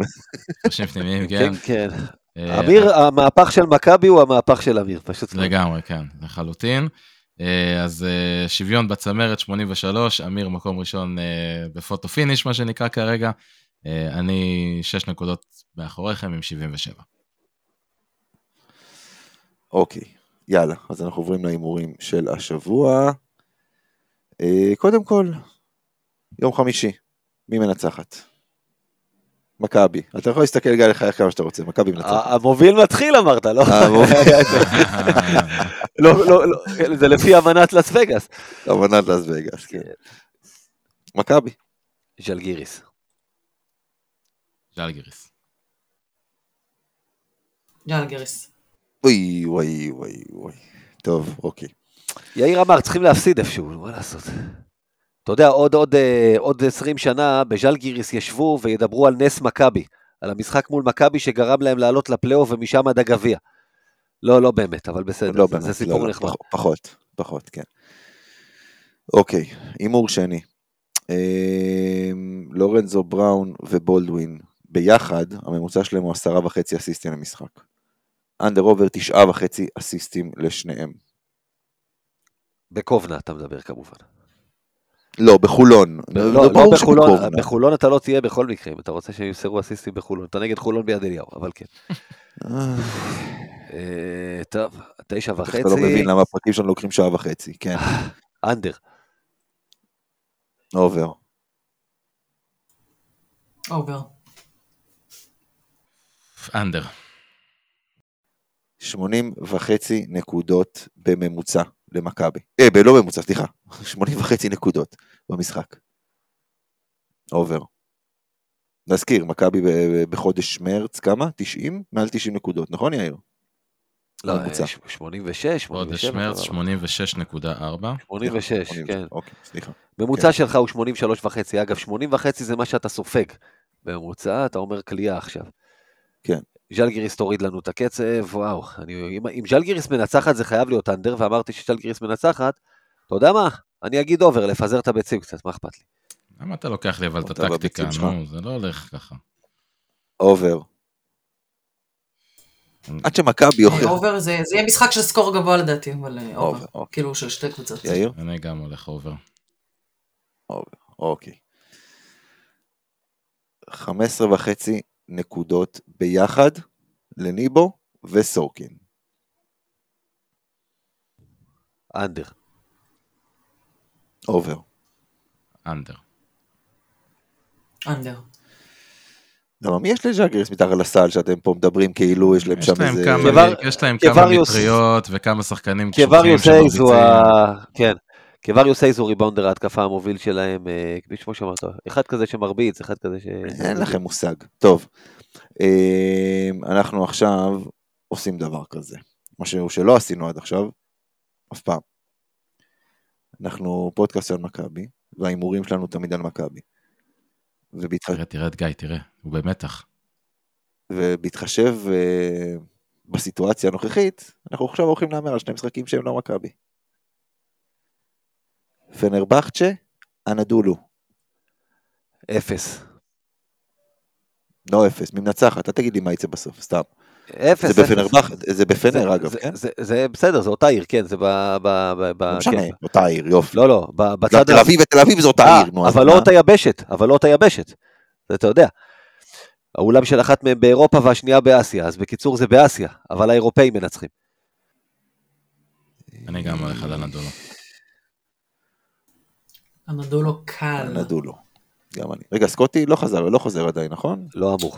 הפרשים פנימיים, (laughs) כן. כן, כן. אמיר, המהפך של מכבי הוא המהפך של אמיר, פשוט. לגמרי, כן, לחלוטין. אה, אז אה, שוויון בצמרת 83, אמיר מקום ראשון אה, בפוטו פיניש, מה שנקרא כרגע. אני 6 נקודות מאחוריכם עם 77. אוקיי, יאללה, אז אנחנו עוברים להימורים של השבוע. קודם כל, יום חמישי, מי מנצחת? מכבי. אתה יכול להסתכל גיא לחייך כמה שאתה רוצה, מכבי מנצחת. המוביל מתחיל אמרת, לא? (laughs) לא, לא, לא, זה לפי אמנת לס וגאס. אמנת לס וגאס, כן. מכבי. ז'לגיריס. ז'לגיריס. ז'לגיריס. אוי, וואי, וואי, וואי. טוב, אוקיי. יאיר אמר, צריכים להפסיד איפשהו, מה לעשות? אתה יודע, עוד, עוד, אה, עוד 20 שנה בז'לגיריס ישבו וידברו על נס מכבי, על המשחק מול מכבי שגרם להם לעלות לפלייאוף ומשם עד הגביע. לא, לא באמת, אבל בסדר, לא זה, באמת, זה סיפור לא, נחמד. פחות, פחות, כן. אוקיי, הימור שני. אה, לורנזו בראון ובולדווין ביחד, הממוצע שלהם הוא עשרה וחצי אסיסטים למשחק. אנדר עובר תשעה וחצי אסיסטים לשניהם. בקובנה אתה מדבר כמובן. לא, בחולון. לא, לא, לא בחולון, בחולון אתה לא תהיה בכל מקרה, אם אתה רוצה שימסרו אסיסטים בחולון. אתה נגד חולון ביד אליהו, אבל כן. אה, טוב, תשע וחצי. אתה לא מבין למה הפרקים שלנו לוקחים שעה וחצי, כן. (sighs) Under. Over. Over. Under. שמונים וחצי נקודות בממוצע למכבי. אה, לא בממוצע, סליחה. (laughs) שמונים וחצי נקודות במשחק. Over. נזכיר, מכבי בחודש מרץ, כמה? 90? מעל 90 נקודות, נכון יאיר? לא, 86, 87. חודש מרץ 86.4. 86, כן. אוקיי, סליחה. ממוצע כן. שלך הוא 83 וחצי. אגב, 80 וחצי זה מה שאתה סופג. בממוצע אתה אומר קליעה עכשיו. כן. ז'לגיריס תוריד לנו את הקצב, וואו. אני, אם, אם ז'לגיריס מנצחת זה חייב להיות under, ואמרתי שז'לגיריס מנצחת, אתה יודע מה? אני אגיד over, לפזר את הביצים קצת, מה אכפת לי? למה אתה לוקח לי אבל את הטקטיקה? נו, זה לא הולך ככה. over. עד שמכבי יוכיח. over זה יהיה משחק של score גבוה לדעתי, אבל אה, over. אוקיי. כאילו של שתי קבוצות. יאיר? אני גם הולך over. over, אוקיי. 15 וחצי נקודות ביחד לניבו וסורקין. אנדר. אובר. אנדר. אנדר. למה מי יש לז'אגריס מתחת לסל שאתם פה מדברים כאילו יש להם יש שם איזה... כמה- קבר- יש להם כמה מטריות וכמה שחקנים קשוחים קווריוס אייז הוא. ה... כן. קווריוס אייז הוא ריבאונדר ההתקפה המוביל שלהם, אה, כמו שאמרת, אחד כזה שמרביץ, אחד כזה ש... אין לכם מושג. טוב, אה, אנחנו עכשיו עושים דבר כזה. משהו שלא עשינו עד עכשיו, אף פעם. אנחנו פודקאסט על מכבי, וההימורים שלנו תמיד על מכבי. ובהתח... תראה, תראה את גיא, תראה, הוא במתח. ובהתחשב אה, בסיטואציה הנוכחית, אנחנו עכשיו הולכים להמר על שני משחקים שהם לא מכבי. פנרבחצ'ה, אנדולו. אפס. לא אפס, מי מנצחת? אתה תגיד לי מה יצא בסוף, סתם. אפס, זה אפס. בפנרבח, זה בפנר זה- אגב, זה- כן? זה- בסדר, זה אותה עיר, כן, זה ב... ב- ב- ב- לא משנה, כן. אותה עיר, יופי. לא, לא, ב- לא, בצד... תל אביב ותל אביב זה אותה אה, עיר, נו. אבל? לא אותה יבשת, אבל לא אותה יבשת. זה אתה יודע. האולם של אחת מהם באירופה והשנייה באסיה, אז בקיצור זה באסיה, אבל האירופאים מנצחים. אני גם הולך על הנדולו. אנדולו קל. אנדולו. גם אני. רגע, סקוטי לא חזר, לא חוזר עדיין, נכון? לא אמור.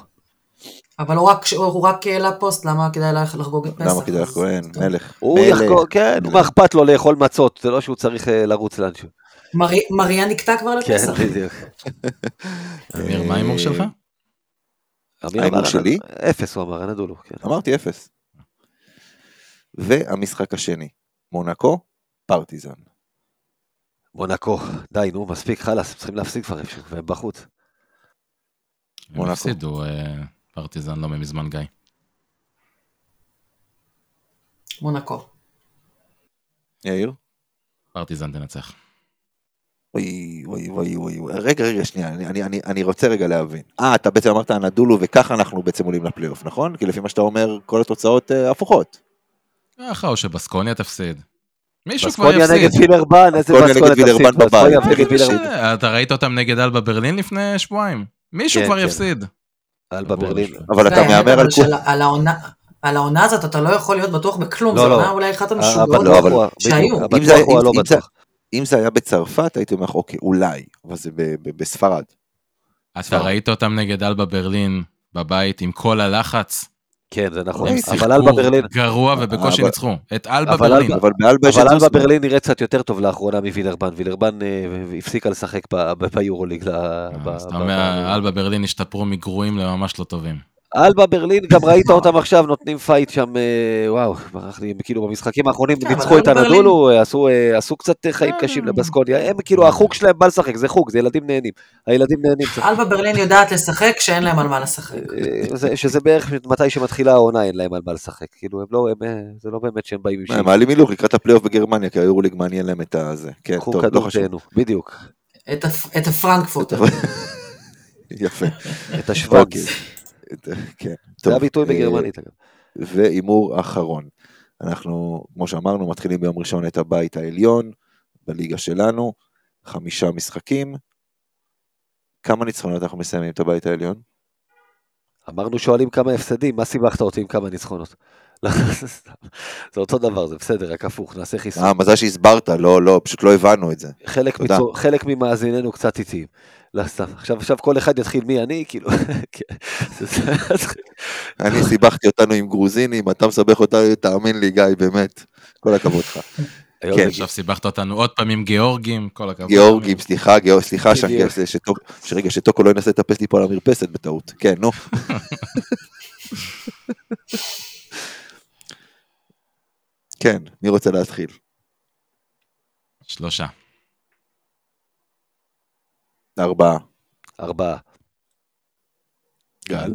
אבל הוא רק, הוא רק העלה פוסט, למה כדאי לחגוג את פסח? למה כדאי לחגוג? מלך. הוא. יחגוג, כן. מה אכפת לו לאכול מצות, זה לא שהוא צריך אה, לרוץ לאנשהו. מרי- מריה נקטע כבר כן, לפסח. בדיוק. (laughs) אמיר, מה ההימור שלך? אמיר ההימור שלי? אפס הוא אמר, אנדולו. כן. אמרתי אפס. והמשחק השני, מונקו, פרטיזן. מונקו, די, נו, מספיק, חלאס, צריכים להפסיק כבר איפשהו, והם בחוץ. הם מונקו. הפסידו אה, פרטיזן לא מזמן גיא. מונקו. יאיר? פרטיזן תנצח. אוי, אוי, אוי, אוי, אוי. רגע, רגע, שנייה, אני, אני, אני, אני רוצה רגע להבין. אה, אתה בעצם אמרת אנדולו וככה אנחנו בעצם עולים לפלייאוף, נכון? כי לפי מה שאתה אומר, כל התוצאות אה, הפוכות. ככה או שבסקוניה תפסיד. מישהו כבר יפסיד. נגד וילרבן, איזה נגד וילרבן תפסיד, בסקוניה בבית. אה, אתה ראית אותם נגד אלבה ברלין לפני שבועיים? מישהו כן, כבר כן. יפסיד. אלבה ברלין. אבל אתה מהמר על כול... של- על העונה- הזאת אתה לא יכול להיות בטוח בכלום, לא, זו לא. עונה אולי אחת המשוגעות לא, שהיו. אם זה- היה בצרפת, הייתי אומר לך, אוקיי, אולי, אבל זה בספרד. אתה סבבה. ראית אותם נגד אלבה ברלין בבית עם כל הלחץ. כן, זה נכון. הם. אבל אלבה שיחקו ברלין, גרוע ובקושי אבל- ניצחו. את אלבה אבל ברלין. אבל באלבה אבל אלבה. ברלין נראה קצת יותר טוב לאחרונה מווילרבן. וילרבן אה, הפסיקה לשחק ביורוליג. ב- אז אתה אומר, אלבה ברלין השתפרו מגרועים לממש לא טובים. אלבה ברלין, גם ראית אותם עכשיו נותנים פייט שם, אה, וואו, ברח לי, כאילו במשחקים האחרונים כן, ניצחו את הנדולו, אה, עשו, אה, עשו קצת חיים. קשים לבסקוניה, הם כאילו החוג שלהם בא לשחק, זה חוג, זה ילדים נהנים, הילדים נהנים, אלבה ברלין יודעת לשחק כשאין להם על מה לשחק. זה- שזה בערך מתי שמתחילה העונה אין להם על מה לשחק, כאילו הם לא, הם, זה לא באמת שהם באים עם מה, הם מעלים הילוך לקראת הפלייאוף בגרמניה, כי היורוליג מעניין להם את הזה. כן, טוב, לא חשוב. בדיוק, את הפ- את הפרנקפורטר. (laughs) יפה. את (laughs) השוואנס, אוקיי. כן. זה הביטוי אה, בגרמנית אגב. והימור אחרון. אנחנו, כמו שאמרנו, מתחילים ביום ראשון את הבית העליון בליגה שלנו, חמישה משחקים. כמה ניצחונות אנחנו מסיימים את הבית העליון? אמרנו שואלים כמה הפסדים, מה סיבכת אותי עם כמה ניצחונות? (laughs) לא. זה אותו דבר, זה בסדר, רק הפוך, נעשה חיסון. אה, מזל שהסברת, לא, לא, פשוט לא הבנו את זה. חלק. מצור, חלק ממאזיננו קצת איטיים. לא סתם, עכשיו, עכשיו כל אחד יתחיל מי אני, כאילו, (laughs) כן. אני סיבכתי אותנו עם גרוזינים, אתה מסבך אותנו, תאמין לי, גיא, באמת. כל הכבוד לך. כן. עכשיו סיבכת אותנו עוד פעם עם גיאורגים, כל הכבוד. גיאורגים, סליחה, גיאור- סליחה, שאני- בדיוק. שטוק- שרגע, שטוקו לא ינסה לטפס לי פה על המרפסת בטעות. כן, נו. (laughs) כן, מי רוצה להתחיל? שלושה. ארבעה. ארבעה. גל?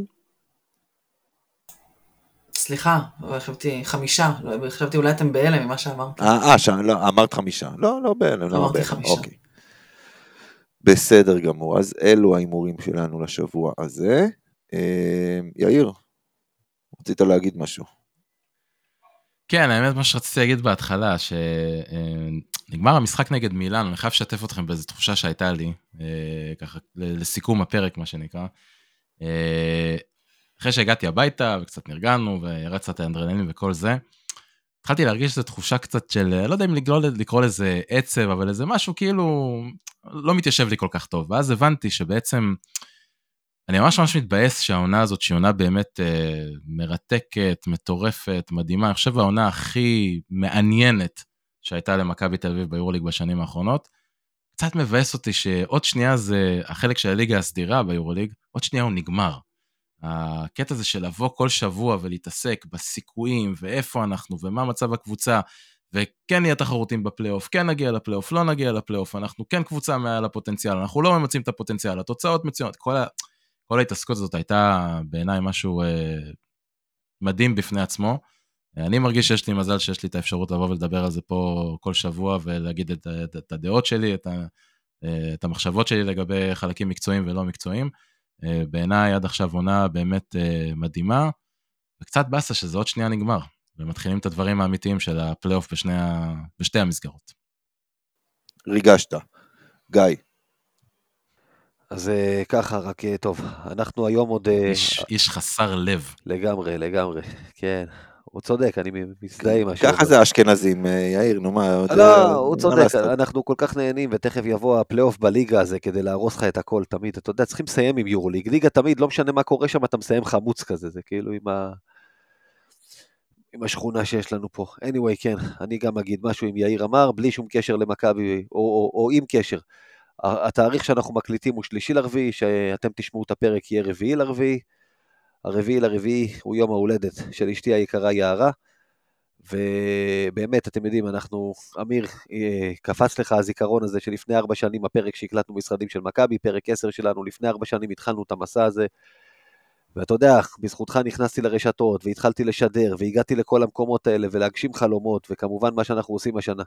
סליחה, חשבתי חמישה, לא, חשבתי אולי אתם בהלם ממה שאמרת. אה, אה, לא, אמרת חמישה. לא, לא בהלם, לא אמרתי בהלם. חמישה. אוקיי. בסדר גמור, אז אלו ההימורים שלנו לשבוע הזה. אה, יאיר, רצית להגיד משהו. כן, האמת מה שרציתי להגיד בהתחלה, שנגמר המשחק נגד מילאן, אני חייב לשתף אתכם באיזו תחושה שהייתה לי, אה, ככה לסיכום הפרק מה שנקרא. אה, אחרי שהגעתי הביתה וקצת נרגענו וירד קצת האנדרנלים וכל זה, התחלתי להרגיש איזו תחושה קצת של, לא יודע אם לקרוא, לקרוא לזה עצב, אבל איזה משהו כאילו לא מתיישב לי כל כך טוב. ואז הבנתי שבעצם, אני ממש ממש מתבאס שהעונה הזאת, שהיא עונה באמת אה, מרתקת, מטורפת, מדהימה, אני חושב העונה הכי מעניינת שהייתה למכבי תל אביב ביורוליג בשנים האחרונות. קצת מבאס אותי שעוד שנייה זה החלק של הליגה הסדירה ביורוליג, עוד שנייה הוא נגמר. הקטע הזה של לבוא כל שבוע ולהתעסק בסיכויים ואיפה אנחנו ומה מצב הקבוצה, וכן נהיה תחרותים בפלייאוף, כן נגיע לפלייאוף, לא נגיע לפלייאוף, אנחנו כן קבוצה מעל הפוטנציאל, אנחנו לא ממצים את הפוטנציאל, התוצאות מצוינות, כל, ה... כל ההתעסקות הזאת הייתה בעיניי משהו אה, מדהים בפני עצמו. אני מרגיש שיש לי מזל שיש לי את האפשרות לבוא ולדבר על זה פה כל שבוע ולהגיד את, את, את הדעות שלי, את, ה, את המחשבות שלי לגבי חלקים מקצועיים ולא מקצועיים. אה, בעיניי עד עכשיו עונה באמת אה, מדהימה, וקצת באסה שזה עוד שנייה נגמר, ומתחילים את הדברים האמיתיים של הפלייאוף בשני, בשתי המסגרות. ריגשת. גיא. אז אה, ככה, רק טוב, אנחנו היום עוד... איש, איש חסר לב. לגמרי, לגמרי, כן. הוא צודק, אני מזדהה עם השאלה. ככה זה האשכנזים, יאיר, נו מה... לא, הוא צודק, אנחנו כל כך נהנים, ותכף יבוא הפלייאוף בליגה הזה כדי להרוס לך את הכל תמיד. אתה יודע, צריכים לסיים עם יורוליג. ליגה תמיד, לא משנה מה קורה שם, אתה מסיים חמוץ כזה, זה כאילו עם ה... עם השכונה שיש לנו פה. anyway, כן, אני גם אגיד משהו עם יאיר אמר, בלי שום קשר למכבי, או, או, או עם קשר. התאריך שאנחנו מקליטים הוא שלישי לרביעי, שאתם תשמעו את הפרק יהיה רביעי לרביעי. הרביעי לרביעי הוא יום ההולדת של אשתי היקרה יערה, ובאמת, אתם יודעים, אנחנו, אמיר, אה, קפץ לך הזיכרון הזה שלפני ארבע שנים הפרק שהקלטנו משרדים של מכבי, פרק עשר שלנו, לפני ארבע שנים התחלנו את המסע הזה, ואתה יודע, בזכותך נכנסתי לרשתות, והתחלתי לשדר, והגעתי לכל המקומות האלה, ולהגשים חלומות, וכמובן מה שאנחנו עושים השנה.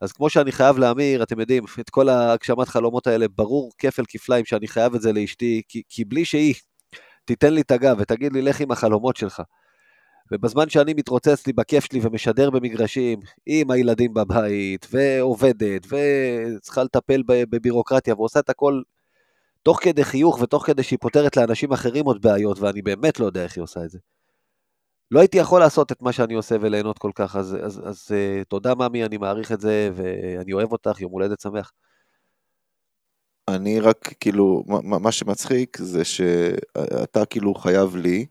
אז כמו שאני חייב לאמיר, אתם יודעים, את כל ההגשמת חלומות האלה, ברור כפל כפליים שאני חייב את זה לאשתי, כי, כי בלי שהיא תיתן לי את הגב ותגיד לי, לך עם החלומות שלך. ובזמן שאני מתרוצץ לי בכיף שלי ומשדר במגרשים, עם הילדים בבית, ועובדת, וצריכה לטפל בבירוקרטיה, ועושה את הכל תוך כדי חיוך ותוך כדי שהיא פותרת לאנשים אחרים עוד בעיות, ואני באמת לא יודע איך היא עושה את זה. לא הייתי יכול לעשות את מה שאני עושה וליהנות כל כך, אז, אז, אז, uh, תודה ממי, אני מעריך את זה, ואני אוהב אותך, יום הולדת שמח. אני רק, כאילו, מה, מה שמצחיק זה שאתה כאילו חייב לי,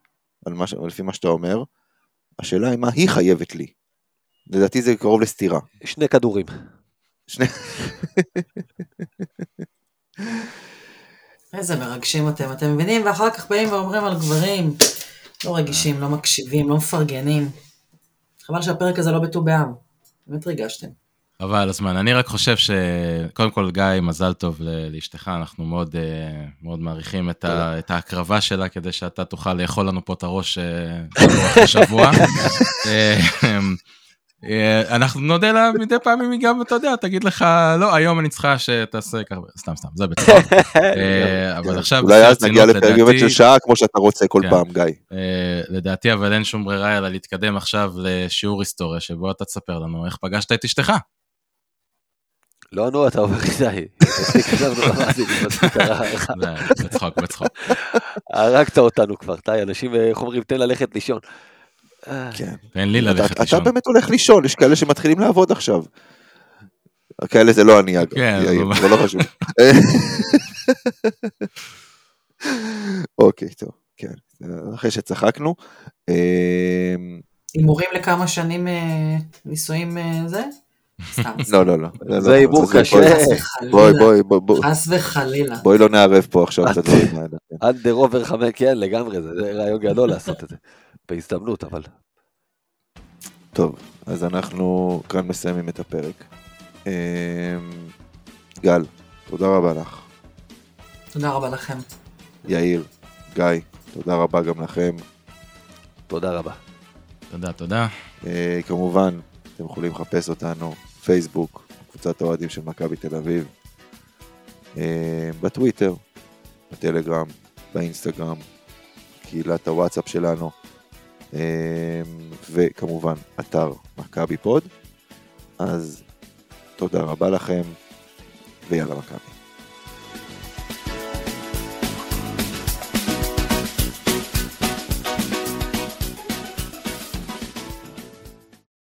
על מה, לפי מה שאתה אומר, השאלה היא מה היא חייבת לי. לדעתי זה קרוב לסתירה. שני כדורים. שני... (laughs) איזה מרגשים אתם, אתם מבינים? ואחר כך באים ואומרים על גברים, לא רגישים, לא מקשיבים, לא מפרגנים. חבל שהפרק הזה לא בט"ו באב. באמת ריגשתם. חבל הזמן. אני רק חושב שקודם כל, גיא, מזל טוב לאשתך, אנחנו מאוד, אה, מאוד מעריכים את, ה, את ההקרבה שלה כדי שאתה תוכל לאכול לנו פה את הראש אה, (laughs) שבוע אה, אנחנו נודה לה מדי פעם אם היא גם, אתה יודע, תגיד לך, לא, היום אני צריכה שתעשה ככה, סתם, סתם, זה בצחוק. (laughs) אבל עכשיו... אולי אז נגיע לפרק באמת של שעה כמו שאתה רוצה כל כן. פעם, גיא. לדעתי, אבל אין שום ברירה אלא להתקדם עכשיו לשיעור היסטוריה, שבו אתה תספר לנו איך פגשת את אשתך. לא, נו, אתה אומר, די. בצחוק, בצחוק. הרגת אותנו כבר, די, אנשים, איך אומרים, תן ללכת לישון. כן. תן לי ללכת לישון. אתה באמת הולך לישון, יש כאלה שמתחילים לעבוד עכשיו. כאלה זה לא אני אגב, כן, זה לא חשוב. אוקיי, טוב, כן, אחרי שצחקנו. הימורים לכמה שנים אה, נישואים אה, זה? לא, לא, לא. זה הימור קשה. בואי, בואי, בואי. חס וחלילה. בואי לא נערב פה עכשיו את הדברים האלה. אנדר עובר חמש, כן, לגמרי, זה רעיון גדול (laughs) לעשות את זה. בהזדמנות, אבל. טוב, אז אנחנו כאן מסיימים את הפרק. אמ, גל, תודה רבה לך. תודה רבה לכם. יאיר, גיא, תודה רבה גם לכם. תודה רבה. תודה, תודה. אה, כמובן, אתם יכולים לחפש אותנו, פייסבוק, קבוצת האוהדים של מכבי תל אביב, אה, בטוויטר, בטלגרם, באינסטגרם, קהילת הוואטסאפ שלנו, אה, וכמובן, אתר מכבי פוד. אז תודה רבה לכם, ויאללה מכבי.